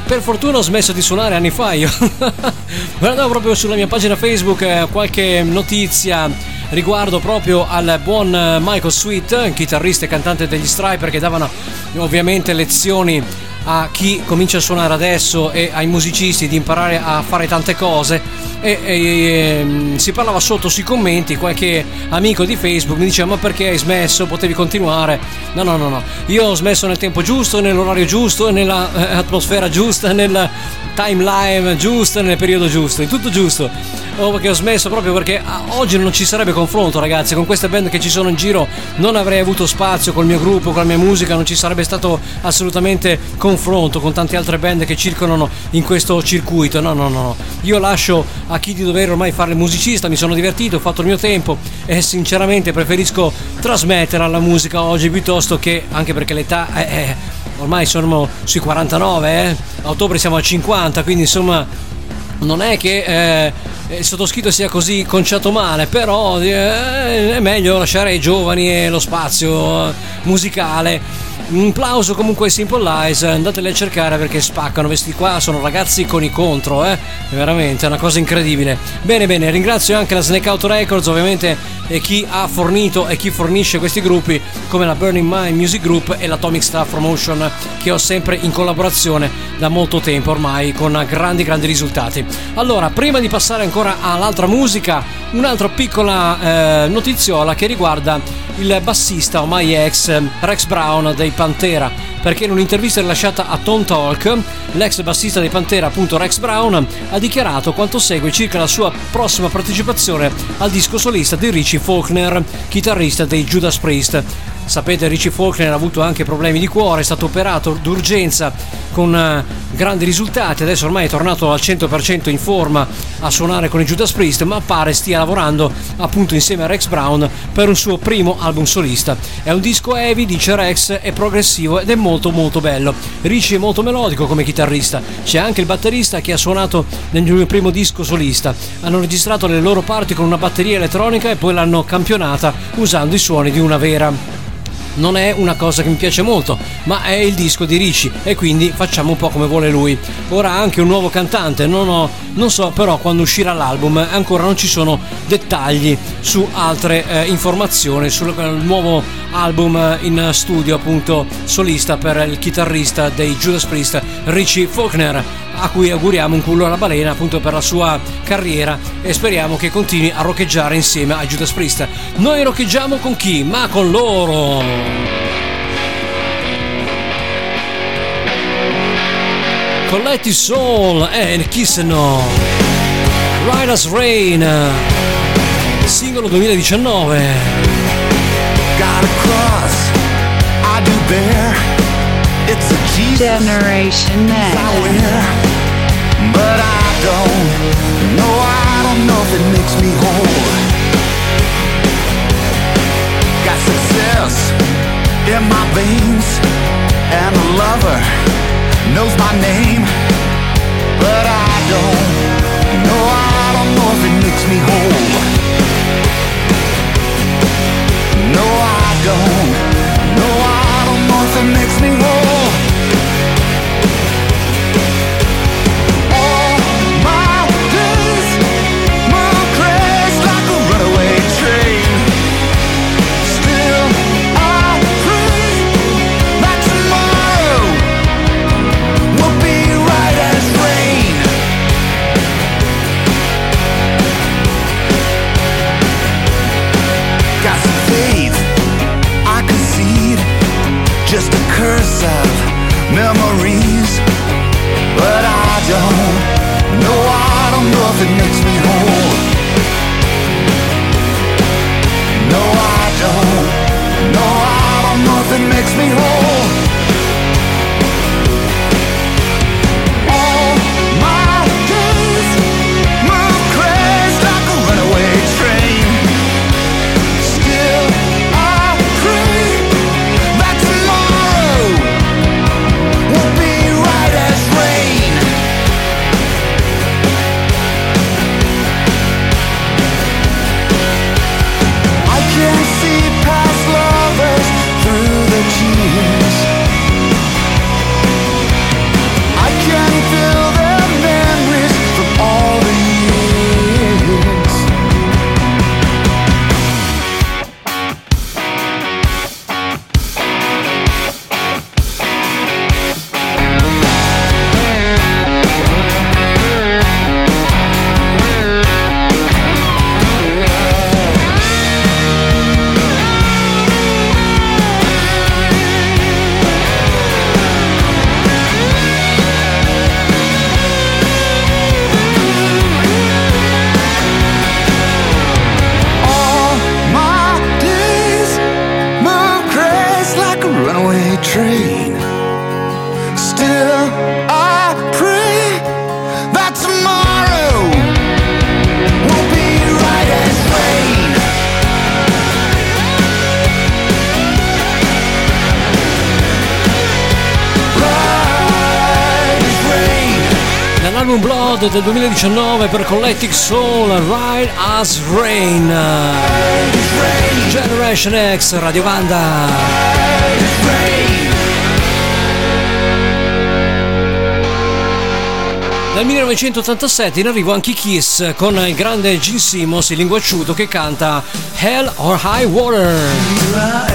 per fortuna ho smesso di suonare anni fa io. Guardavo proprio sulla mia pagina Facebook eh, qualche notizia riguardo proprio al buon Michael Sweet, chitarrista e cantante degli Striper che davano ovviamente lezioni a chi comincia a suonare adesso e ai musicisti di imparare a fare tante cose. E, e, ehm, si parlava sotto sui commenti qualche amico di Facebook mi diceva ma perché hai smesso? Potevi continuare? No no no no. Io ho smesso nel tempo giusto nell'orario giusto nell'atmosfera giusta nel timeline giusto nel periodo giusto in tutto giusto. Oh, perché ho smesso proprio perché ah, oggi non ci sarebbe confronto ragazzi. Con queste band che ci sono in giro non avrei avuto spazio col mio gruppo con la mia musica non ci sarebbe stato assolutamente confronto con tante altre band che circolano in questo circuito no no no no. io lascio a chi di dovere ormai fare il musicista mi sono divertito ho fatto il mio tempo e sinceramente preferisco trasmettere alla musica oggi piuttosto che anche perché l'età è, è- ormai sono sui 49 eh? a ottobre siamo a 50 quindi insomma non è che eh, il sottoscritto sia così conciato male, però eh, è meglio lasciare ai giovani e lo spazio eh, musicale. Un plauso comunque ai Simple Lies, andateli a cercare perché spaccano, questi qua sono ragazzi con i contro, eh? È veramente una cosa incredibile. Bene, bene, ringrazio anche la Snake Out Records, ovviamente, e chi ha fornito e chi fornisce questi gruppi, come la Burning Mind Music Group e l'Atomic Star Promotion, che ho sempre in collaborazione da molto tempo ormai, con grandi, grandi risultati. Allora, prima di passare ancora all'altra musica, un'altra piccola eh, notiziola che riguarda il bassista ormai ex Rex Brown dei Pantera. Perché in un'intervista rilasciata a Tom Talk l'ex bassista dei Pantera appunto Rex Brown ha dichiarato quanto segue circa la sua prossima partecipazione al disco solista di Richie Faulkner chitarrista dei Judas Priest Sapete, Richie Faulkner ha avuto anche problemi di cuore, è stato operato d'urgenza con eh, grandi risultati, adesso ormai è tornato al 100% in forma a suonare con i Judas Priest, ma pare stia lavorando appunto insieme a Rex Brown per un suo primo album solista. È un disco heavy, dice Rex, è progressivo ed è molto molto bello. Richie è molto melodico come chitarrista, c'è anche il batterista che ha suonato nel mio primo disco solista. Hanno registrato le loro parti con una batteria elettronica e poi l'hanno campionata usando i suoni di una vera non è una cosa che mi piace molto, ma è il disco di Ricci e quindi facciamo un po' come vuole lui. Ora anche un nuovo cantante, non, ho- non so però quando uscirà l'album, ancora non ci sono dettagli su altre eh, informazioni sul eh, nuovo album eh, in studio appunto solista per il chitarrista dei Judas Priest, Richie Faulkner a cui auguriamo un culo alla balena appunto per la sua carriera e speriamo che continui a roccheggiare insieme a Judas Priest. Noi roccheggiamo con chi? Ma con loro! Colletti Soul chi se no? Riders Rain, singolo 2019. Generation I X. wear, but I don't know. I don't know if it makes me whole. Got success in my veins, and a lover knows my name, but I don't know. I don't know if it makes me whole. No, I don't. No, I don't know if it makes me whole. 2019 per Collective Soul, Ride as Rain. Generation X, Radio Vanda. Nel 1987 in arrivo anche i Kiss con il grande Gene Simmons, il linguacciuto, che canta Hell or High Water.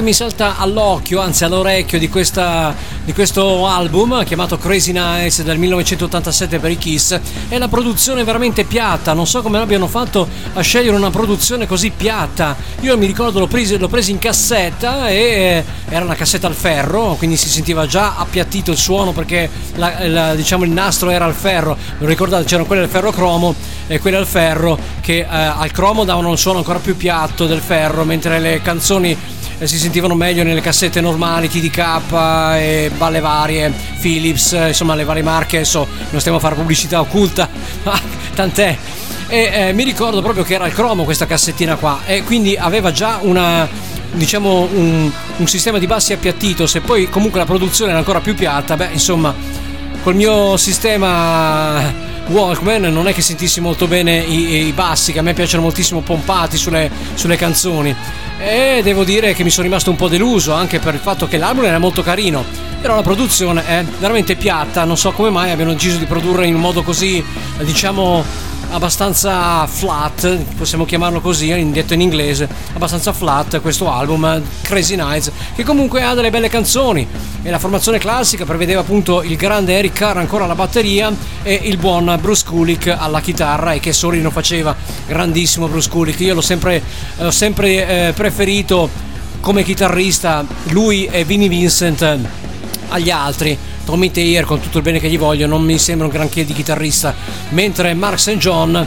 Che mi salta all'occhio, anzi all'orecchio di, questa, di questo album chiamato Crazy Nights del 1987 per i Kiss è la produzione veramente piatta. Non so come l'abbiano fatto a scegliere una produzione così piatta. Io mi ricordo l'ho preso, l'ho preso in cassetta e eh, era una cassetta al ferro, quindi si sentiva già appiattito il suono perché la- la- diciamo, il nastro era al ferro. Non ricordate, c'erano quelle al ferro cromo e quelle al ferro che eh, al cromo davano un suono ancora più piatto del ferro, mentre le canzoni si sentivano meglio nelle cassette normali, TDK e balle varie, Philips, eh, insomma le varie marche, adesso non stiamo a fare pubblicità occulta, ma tant'è. E eh, mi ricordo proprio che era il cromo questa cassettina qua e quindi aveva già una diciamo un, un sistema di bassi appiattito, se poi comunque la produzione era ancora più piatta, beh insomma col mio sistema Walkman non è che sentissi molto bene i, i bassi, che a me piacciono moltissimo pompati sulle, sulle canzoni. E devo dire che mi sono rimasto un po' deluso anche per il fatto che l'album era molto carino. Però la produzione è veramente piatta, non so come mai abbiano deciso di produrre in un modo così, diciamo, abbastanza flat, possiamo chiamarlo così, detto in inglese, abbastanza flat questo album, Crazy Nights, che comunque ha delle belle canzoni. E la formazione classica prevedeva appunto il grande Eric Carr ancora alla batteria e il buon Bruce Kulick alla chitarra e che solino faceva, grandissimo Bruce Kulick. Io l'ho sempre, l'ho sempre eh, preferito come chitarrista, lui e Vinnie Vincent eh, agli altri. Tommy Taylor, con tutto il bene che gli voglio, non mi sembra un granché di chitarrista, mentre Mark St. John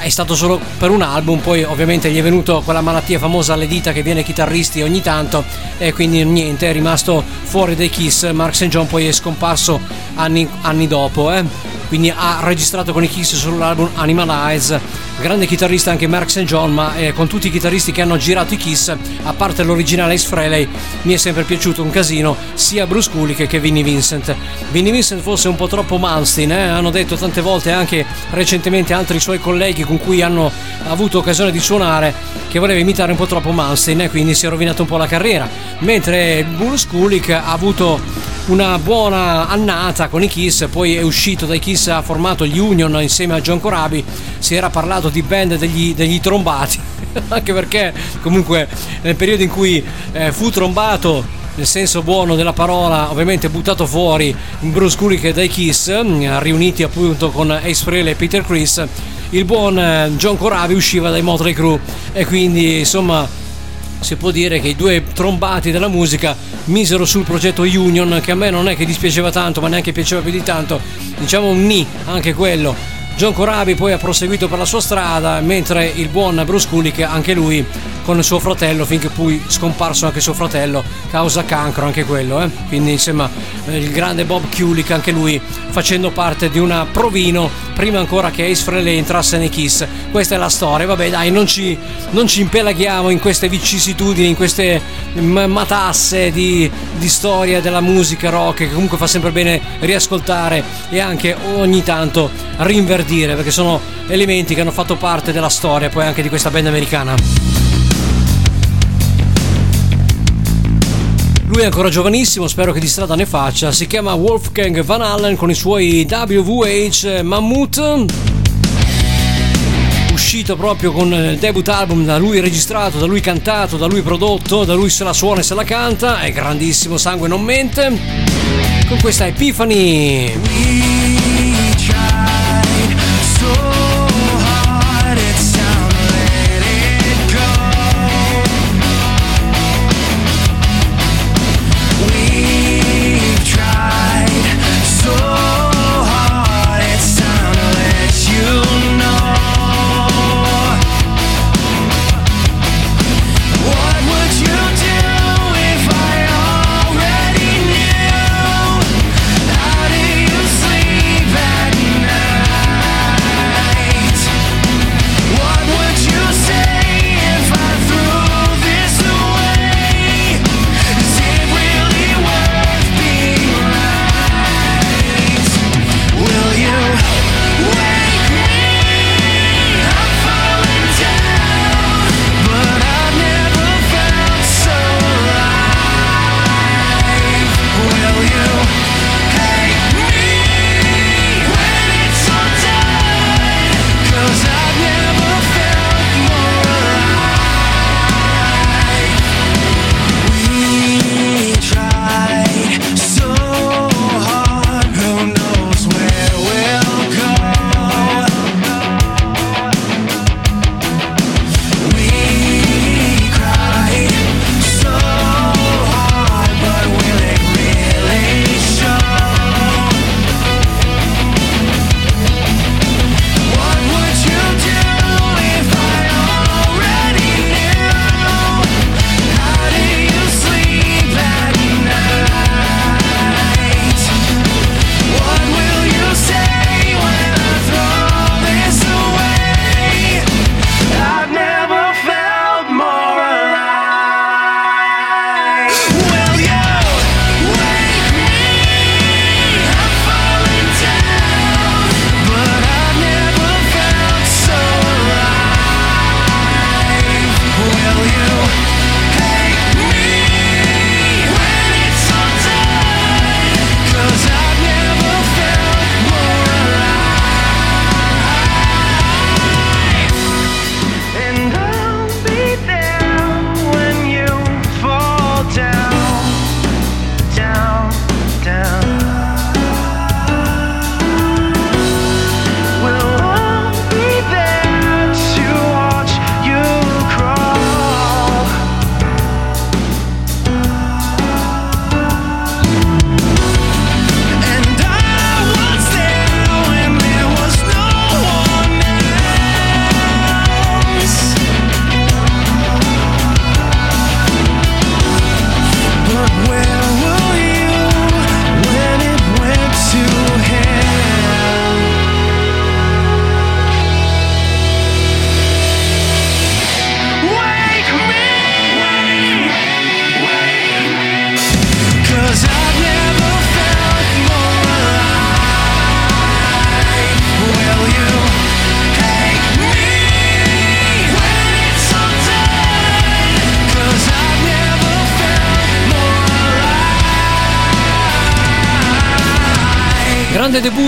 è stato solo per un album, poi ovviamente gli è venuto quella malattia famosa alle dita che viene chitarristi ogni tanto e quindi niente, è rimasto fuori dai Kiss. Mark St. John poi è scomparso anni, anni dopo, eh. quindi ha registrato con i Kiss sull'album Animal Eyes. Grande chitarrista anche Mark St. John, ma eh, con tutti i chitarristi che hanno girato i Kiss, a parte l'originale Ace Frehley, mi è sempre piaciuto un casino sia Bruce Kulick che Vinnie Vincent. Vinnie Vincent forse un po' troppo Malmsteen, eh? hanno detto tante volte anche recentemente altri suoi colleghi con cui hanno avuto occasione di suonare che voleva imitare un po' troppo Malmsteen e quindi si è rovinato un po' la carriera. Mentre Bruce Kulick ha avuto una buona annata con i Kiss, poi è uscito dai Kiss, ha formato gli Union insieme a John Corabi, si era parlato di band degli, degli trombati, anche perché comunque nel periodo in cui eh, fu trombato nel senso buono della parola, ovviamente buttato fuori Bruce Kulick dai Kiss, mh, riuniti appunto con Ace Frehley e Peter Chris, il buon eh, John Corabi usciva dai Motley Crue e quindi insomma si può dire che i due trombati della musica misero sul progetto Union che a me non è che dispiaceva tanto ma neanche piaceva più di tanto. Diciamo un ni anche quello. John Corabi poi ha proseguito per la sua strada mentre il buon Bruce Kulick anche lui con suo fratello finché poi scomparso anche suo fratello causa cancro anche quello eh? quindi insomma il grande Bob Kulick anche lui facendo parte di una provino prima ancora che Ace Frehley entrasse nei Kiss. Questa è la storia. Vabbè dai non ci, non ci impelaghiamo in queste vicissitudini in queste matasse di, di storia della musica rock che comunque fa sempre bene riascoltare e anche ogni tanto rinverdire perché sono elementi che hanno fatto parte della storia poi anche di questa band americana Lui è ancora giovanissimo, spero che di strada ne faccia. Si chiama Wolfgang Van Allen con i suoi WVH Mammut. Uscito proprio con il debut album da lui registrato, da lui cantato, da lui prodotto, da lui se la suona e se la canta. È grandissimo, sangue non mente. Con questa Epiphany.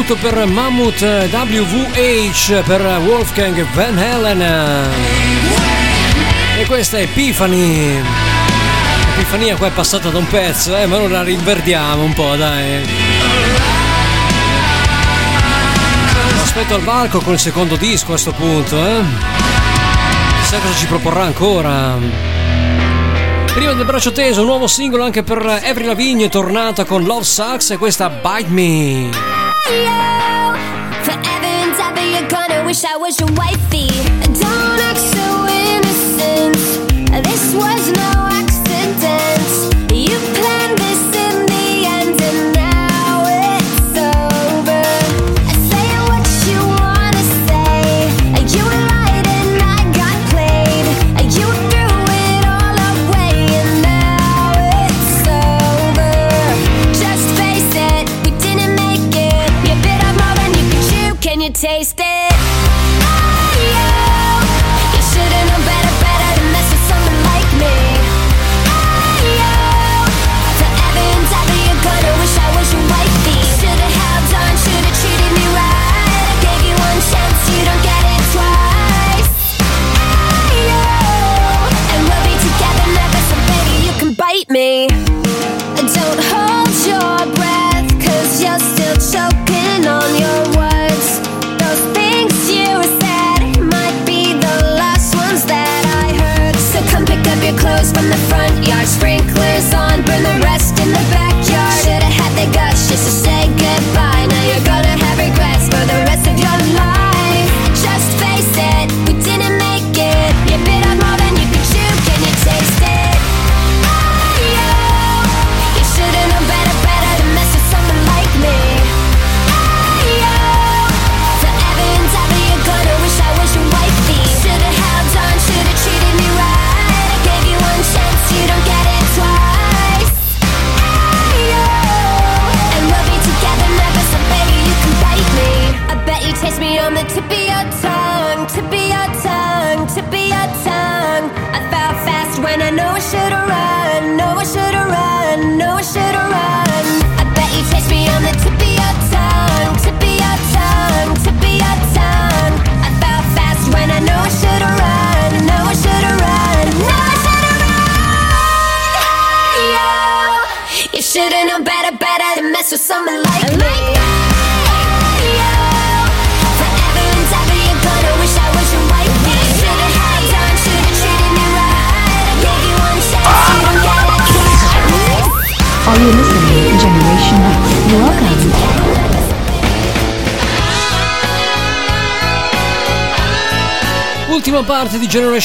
soprattutto per Mammoth WVH, per Wolfgang Van Halen. E questa è Epifani. Epifania qua è passata da un pezzo, eh, ma ora la rinverdiamo un po', dai. Aspetto al balco con il secondo disco a questo punto, eh. Chissà cosa ci proporrà ancora. Prima del braccio teso, un nuovo singolo anche per Avril Lavigne, tornata con Love Sucks e questa Bite Me. wish I was your wife.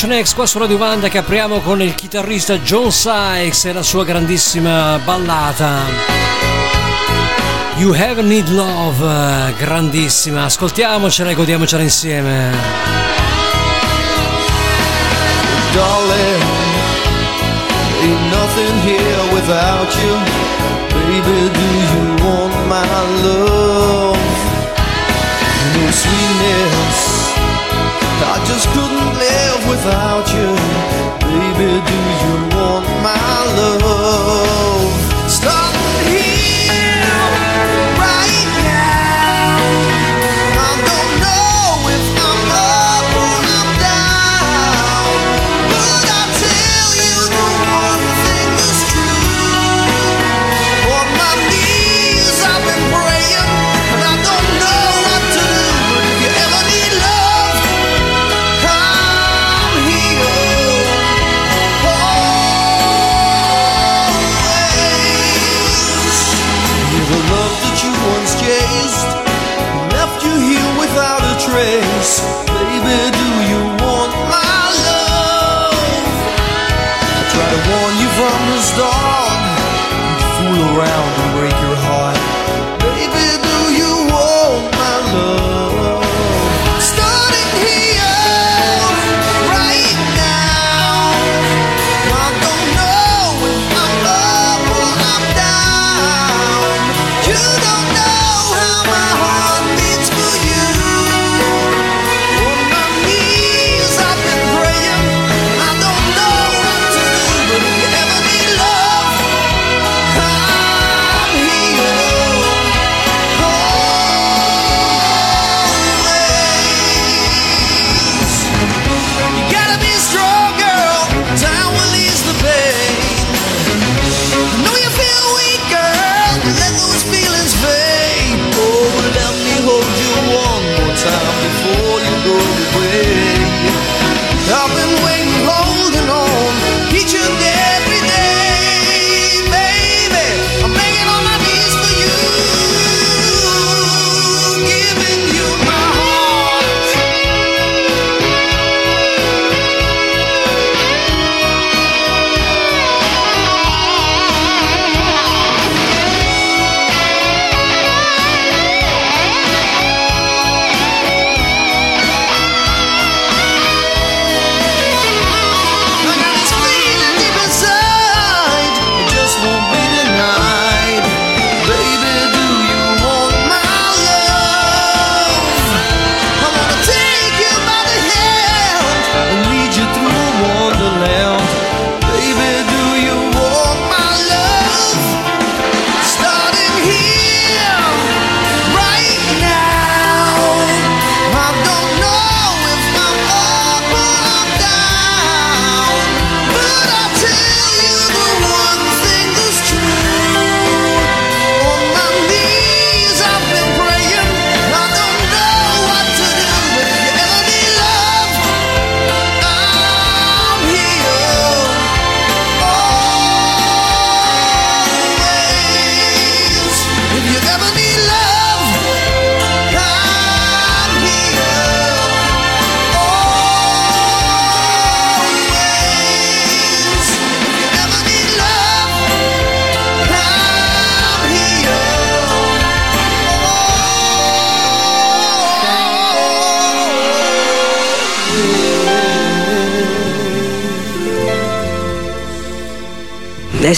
Generation X qua su Radio Vanda che apriamo con il chitarrista John Sykes e la sua grandissima ballata You Have Need Love, grandissima, ascoltiamocela e godiamocela insieme. Darling, ain't nothing here without you. Baby, do you want my love? No sweetness, I just couldn't live. without you. Baby, do you want my love?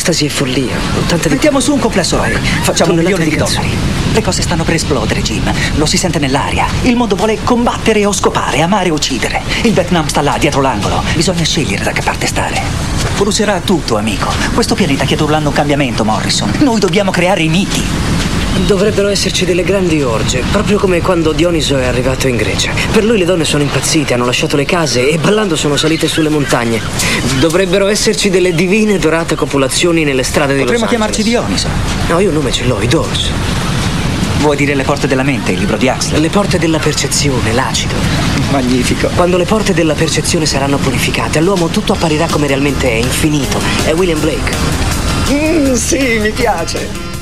Estasi e follia. Mettiamo su un complesso Roy. Facciamo un milione di dollari. Le cose stanno per esplodere, Jim. Lo si sente nell'aria. Il mondo vuole combattere o scopare, amare o uccidere. Il Vietnam sta là, dietro l'angolo. Bisogna scegliere da che parte stare. Brucerà tutto, amico. Questo pianeta chiede urlando un cambiamento, Morrison. Noi dobbiamo creare i miti. Dovrebbero esserci delle grandi orge, proprio come quando Dioniso è arrivato in Grecia. Per lui le donne sono impazzite, hanno lasciato le case e ballando sono salite sulle montagne. Dovrebbero esserci delle divine dorate copulazioni nelle strade di Potremmo chiamarci. Dioniso. No, io un nome ce l'ho, i Doors. Vuoi dire le porte della mente, il libro di Axel? Le porte della percezione, l'acido. Magnifico. Quando le porte della percezione saranno purificate, all'uomo tutto apparirà come realmente è, infinito. È William Blake. Mm, sì, mi piace.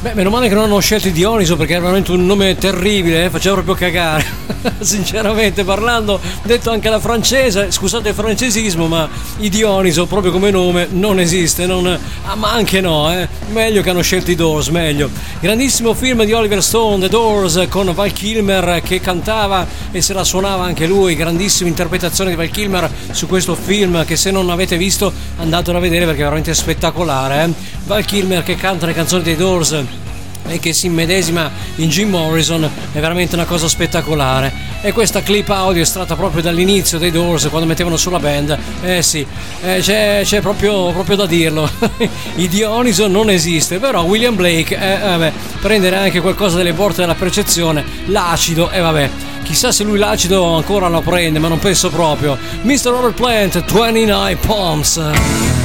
Beh, meno male che non hanno scelto Dioniso perché era veramente un nome terribile, eh, faceva proprio cagare. Sinceramente parlando, detto anche alla francese, scusate il francesismo, ma i Dioniso proprio come nome non esiste, non... ah, ma anche no, eh. Meglio che hanno scelto i Doors, meglio. Grandissimo film di Oliver Stone, The Doors, con Val Kilmer che cantava e se la suonava anche lui, grandissima interpretazione di Val Kilmer su questo film che se non avete visto andatelo a vedere perché è veramente spettacolare. Eh? Val Kilmer che canta le canzoni dei Doors e che si immedesima in Jim Morrison è veramente una cosa spettacolare e questa clip audio estratta proprio dall'inizio dei Doors quando mettevano sulla band eh sì eh, c'è, c'è proprio, proprio da dirlo i Dioniso non esiste però William Blake eh, vabbè, prendere anche qualcosa delle porte della percezione l'acido e vabbè Chissà se lui l'acido ancora lo prende, ma non penso proprio. Mr. Robert Plant, 29 Palms.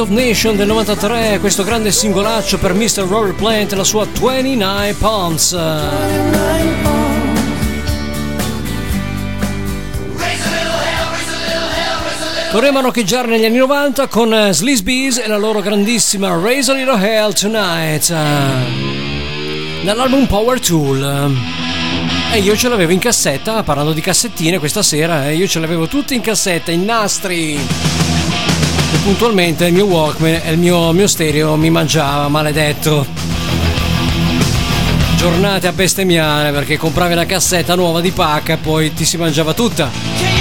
Of Nation del 93, questo grande singolaccio per Mr. Robert Plant e la sua 29 Palms. Torniamo a roccheggiare negli anni 90 con eh, Sleaze Bees e la loro grandissima Raise a Little Hell Tonight eh, dall'album Power Tool. E io ce l'avevo in cassetta, parlando di cassettine questa sera, eh, io ce l'avevo tutte in cassetta, in nastri. E puntualmente il mio Walkman e il mio, mio stereo mi mangiava, maledetto. Giornate a bestemmiare perché compravi una cassetta nuova di pacca e poi ti si mangiava tutta. Che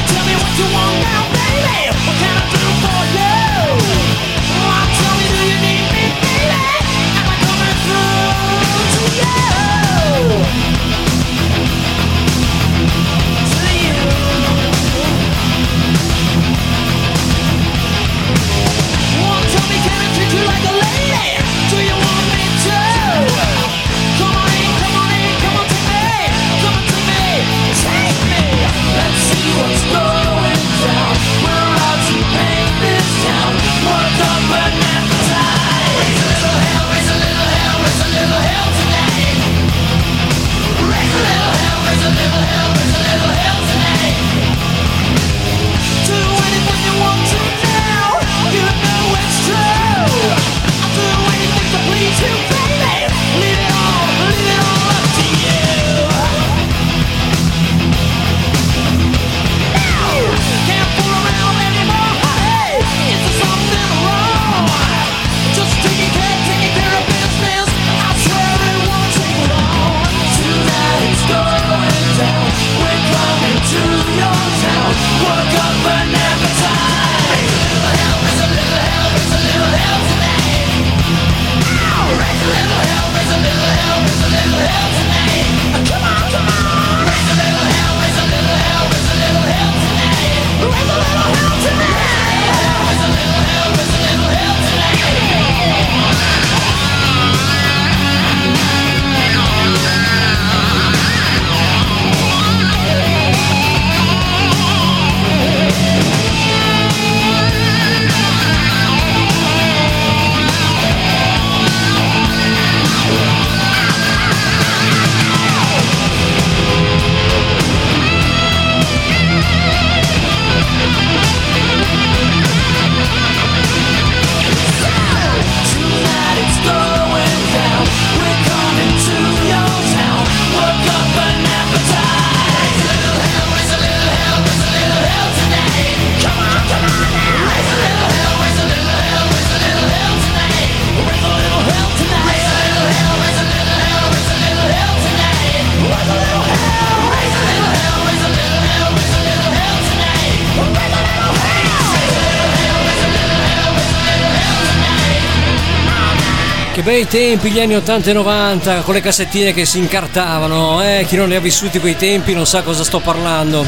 bei tempi, gli anni 80 e 90, con le cassettine che si incartavano, eh, chi non li ha vissuti quei tempi non sa cosa sto parlando.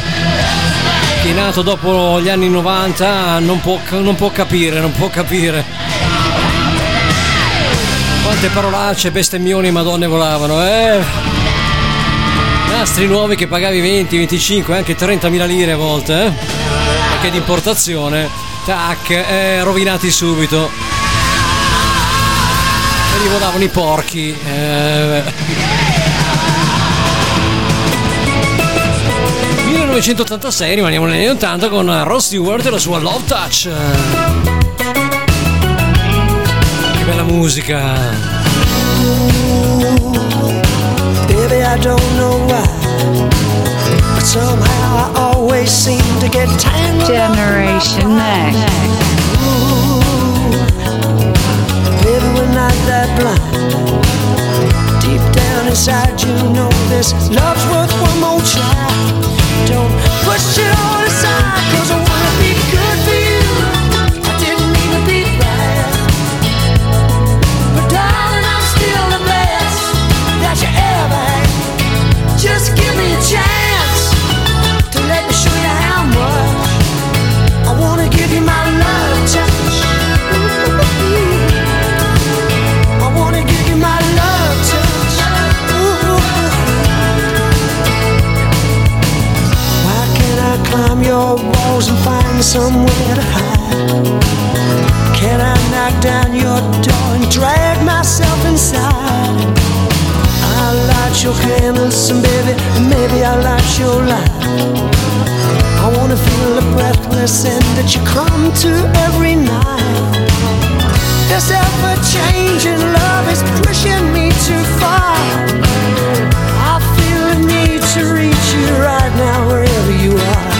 Chi è nato dopo gli anni 90 non può, non può capire, non può capire. Quante parolacce, bestemmioni, madonne volavano, eh. Nastri nuovi che pagavi 20, 25, anche 30.000 lire a volte, eh. Perché di importazione, tac, eh, rovinati subito. E gli volavano i porchi. Eh. 1986, rimaniamo negli anni 80 con Ross Stewart e la sua Love Touch. Che bella musica. Baby, I don't know why. But somehow I always seem to get tangled Generation X. we're not that blind. Deep down inside, you know this love's worth one more try. Don't push it all somewhere to hide. Can I knock down your door and drag myself inside? I'll light your candles and baby, maybe I'll light your light. I wanna feel the breathless end that you come to every night. This ever-changing love is pushing me too far. I feel the need to reach you right now, wherever you are.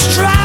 just try.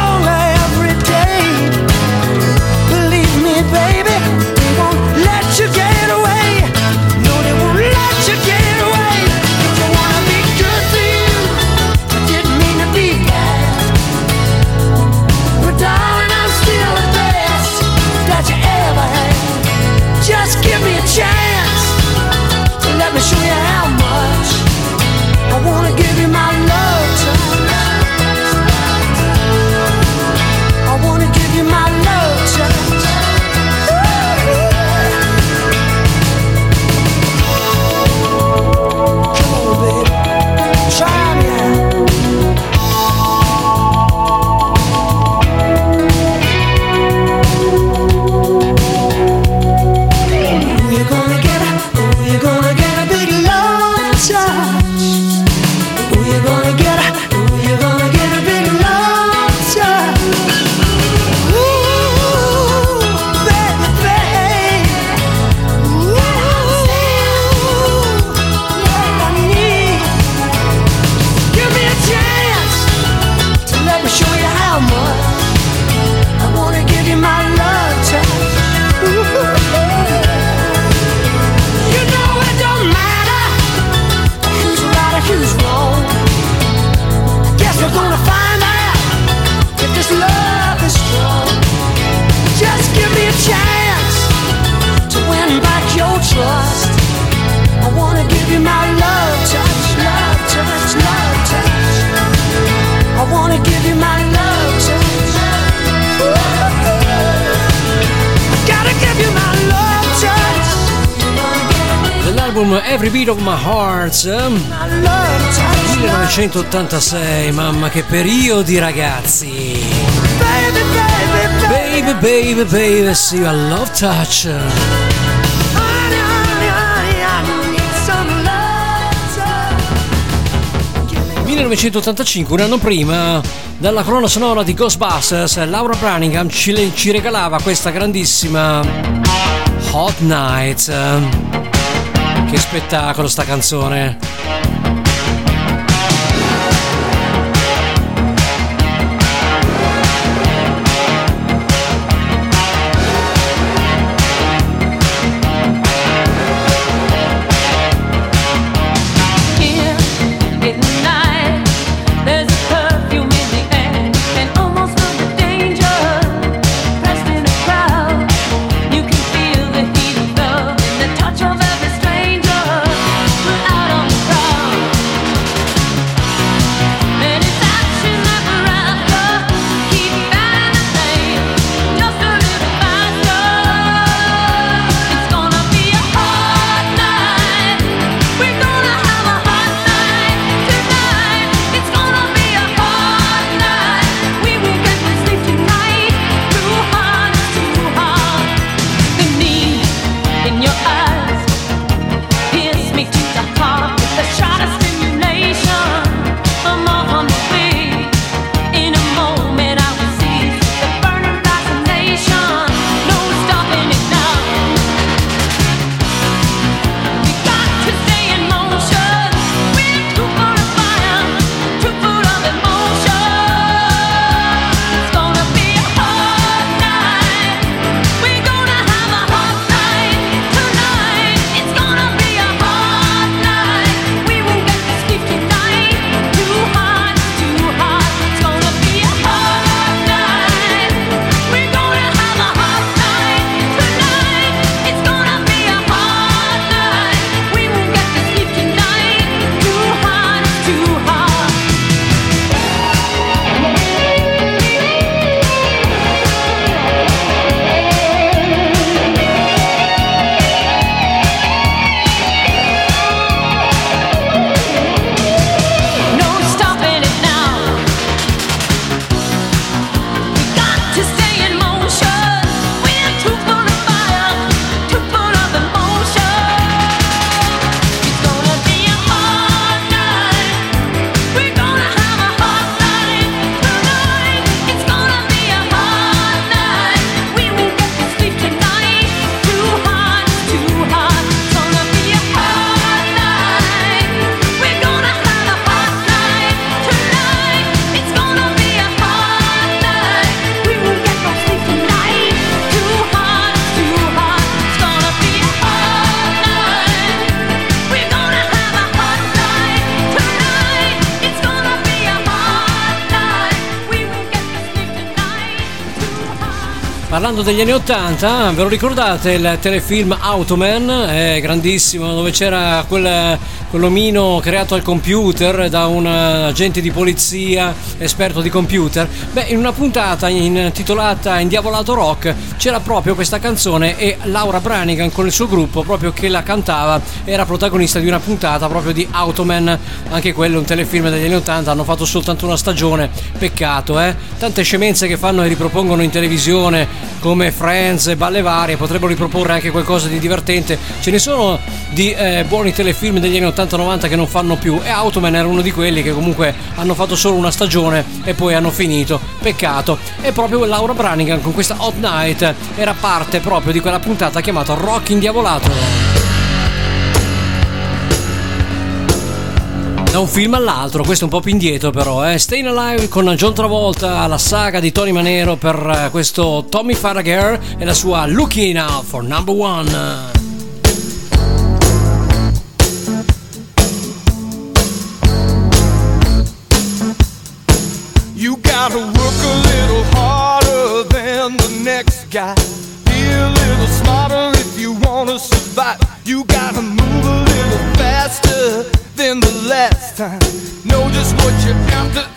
Every Beat of My Heart eh? 1986 mamma che periodi ragazzi. Baby baby baby. See you I love touch. ...1985, un anno prima, dalla colonna sonora di Ghostbusters, Laura Branningham ci, ci regalava questa grandissima Hot Night. Che spettacolo sta canzone! Degli anni 80, ve lo ricordate il telefilm Automan? È grandissimo, dove c'era quel, quell'omino creato al computer da un agente di polizia esperto di computer. Beh, in una puntata intitolata Indiavolato Rock c'era proprio questa canzone e Laura Branigan con il suo gruppo proprio che la cantava era protagonista di una puntata proprio di Automan. Anche quello un telefilm degli anni 80, hanno fatto soltanto una stagione, peccato, eh? Tante scemenze che fanno e ripropongono in televisione come Friends e balle varie, potrebbero riproporre anche qualcosa di divertente. Ce ne sono di eh, buoni telefilm degli anni 80-90 che non fanno più e Automan era uno di quelli che comunque hanno fatto solo una stagione e poi hanno finito. Peccato. E proprio Laura Branigan con questa Hot Night era parte proprio di quella puntata chiamata Rock Indiavolato. Da un film all'altro, questo è un po' più indietro però, eh. Staying Alive con John Travolta, la saga di Tony Manero per eh, questo Tommy Farragher e la sua Looking Out for Number One. You gotta work a little harder than the next guy. Be a little smarter if you wanna survive. You gotta move a little faster than the last time. Know just what you're after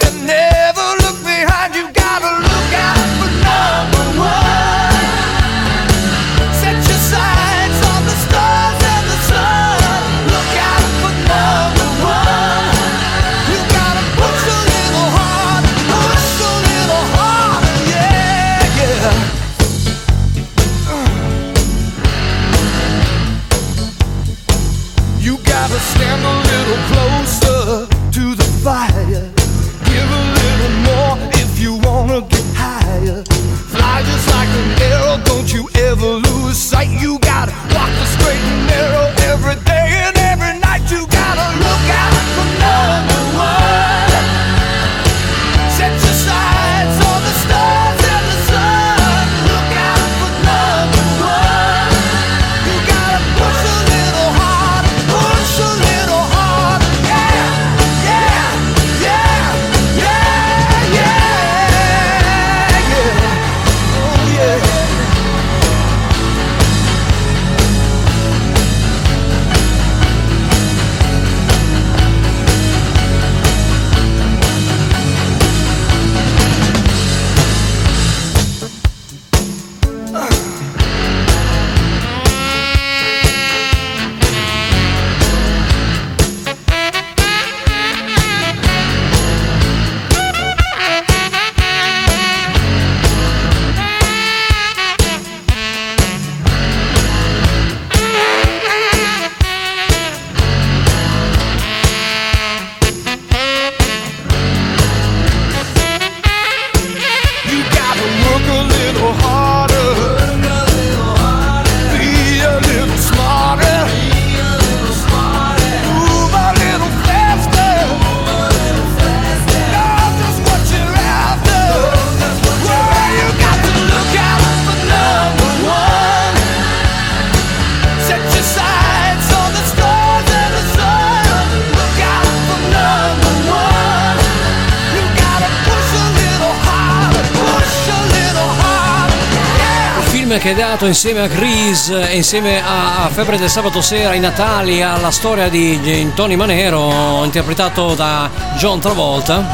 che dato insieme a Grease e insieme a Febbre del sabato sera, ai Natali, alla storia di Tony Manero, interpretato da John Travolta.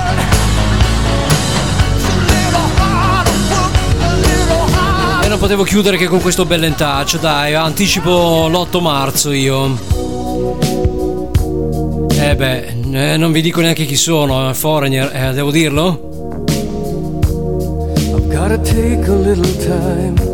E non potevo chiudere che con questo bel in touch, dai, anticipo l'8 marzo io. Eh beh, eh, non vi dico neanche chi sono, eh, Foreigner, eh, devo dirlo? I've gotta take a little time,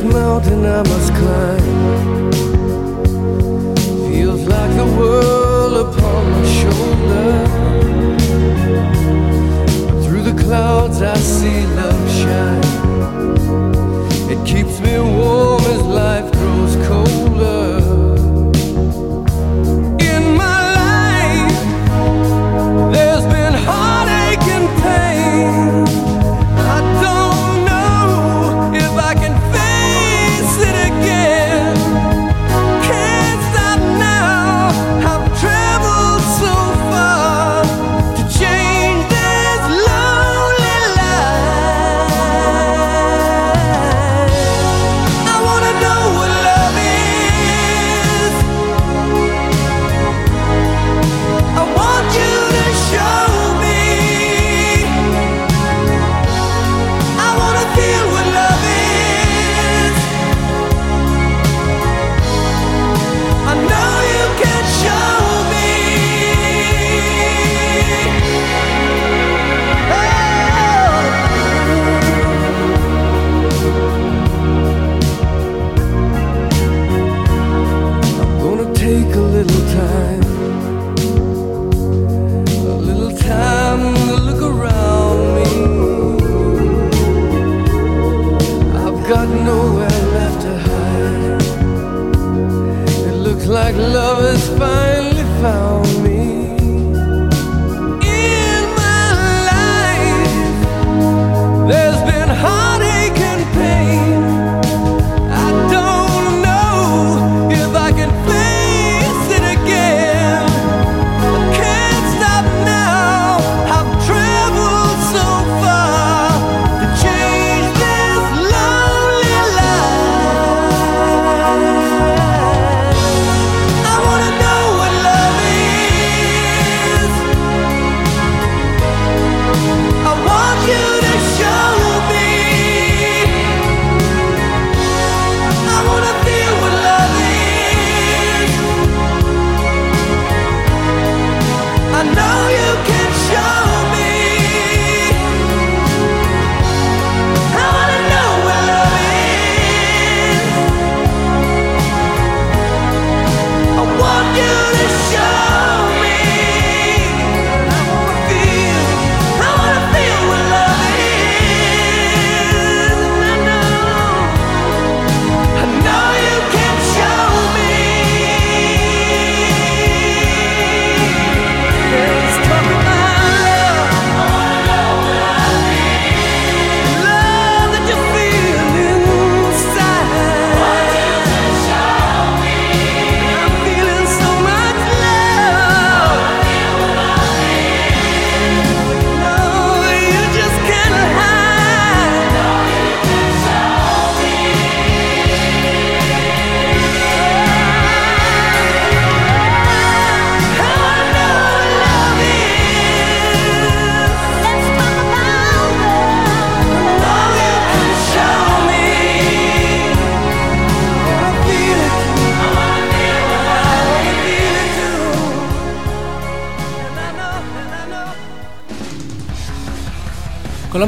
This mountain I must climb feels like the world upon my shoulder. Through the clouds I see love shine. It keeps me warm as life grows colder.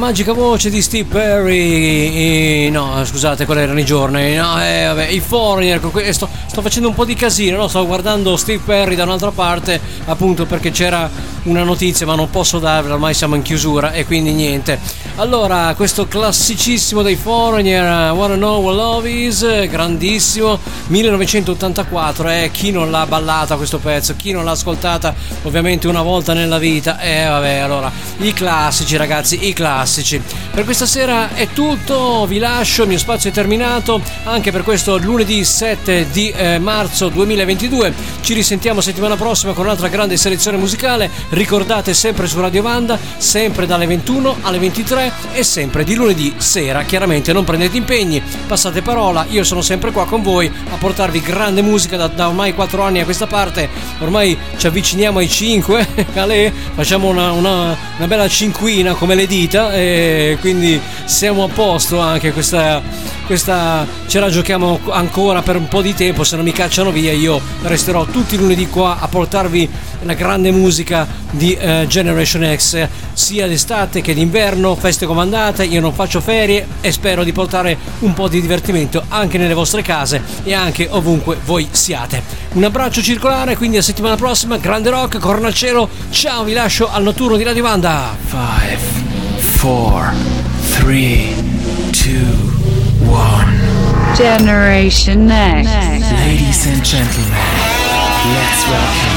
Magica voce di Steve Perry, i- no scusate, quelli erano i giorni, no, eh, vabbè, i Foreigner, que- sto, sto facendo un po' di casino, no? sto guardando Steve Perry da un'altra parte, appunto perché c'era una notizia ma non posso darvela, ormai siamo in chiusura e quindi niente. Allora, questo classicissimo dei Foreigner, Wanna Know What Love Is, grandissimo, 1984, eh, chi non l'ha ballata questo pezzo, chi non l'ha ascoltata ovviamente una volta nella vita, eh vabbè, allora, i classici ragazzi, i classici. Per questa sera è tutto, vi lascio, il mio spazio è terminato, anche per questo lunedì 7 di eh, marzo 2022, ci risentiamo settimana prossima con un'altra grande selezione musicale, ricordate sempre su Radio Vanda, sempre dalle 21 alle 23 e sempre di lunedì sera, chiaramente non prendete impegni, passate parola, io sono sempre qua con voi a portarvi grande musica da, da ormai 4 anni a questa parte, ormai ci avviciniamo ai 5, Ale, facciamo una, una- una bella cinquina come le dita e quindi siamo a posto anche questa, questa ce la giochiamo ancora per un po' di tempo, se non mi cacciano via io resterò tutti i lunedì qua a portarvi la grande musica di eh, Generation X, sia d'estate che d'inverno, feste comandate, io non faccio ferie e spero di portare un po' di divertimento anche nelle vostre case e anche ovunque voi siate. Un abbraccio circolare, quindi a settimana prossima, grande rock, corna al cielo, ciao, vi lascio al notturno di Radio Banda. 5, four, three, two, one. Generation Next. Ladies and gentlemen, let's welcome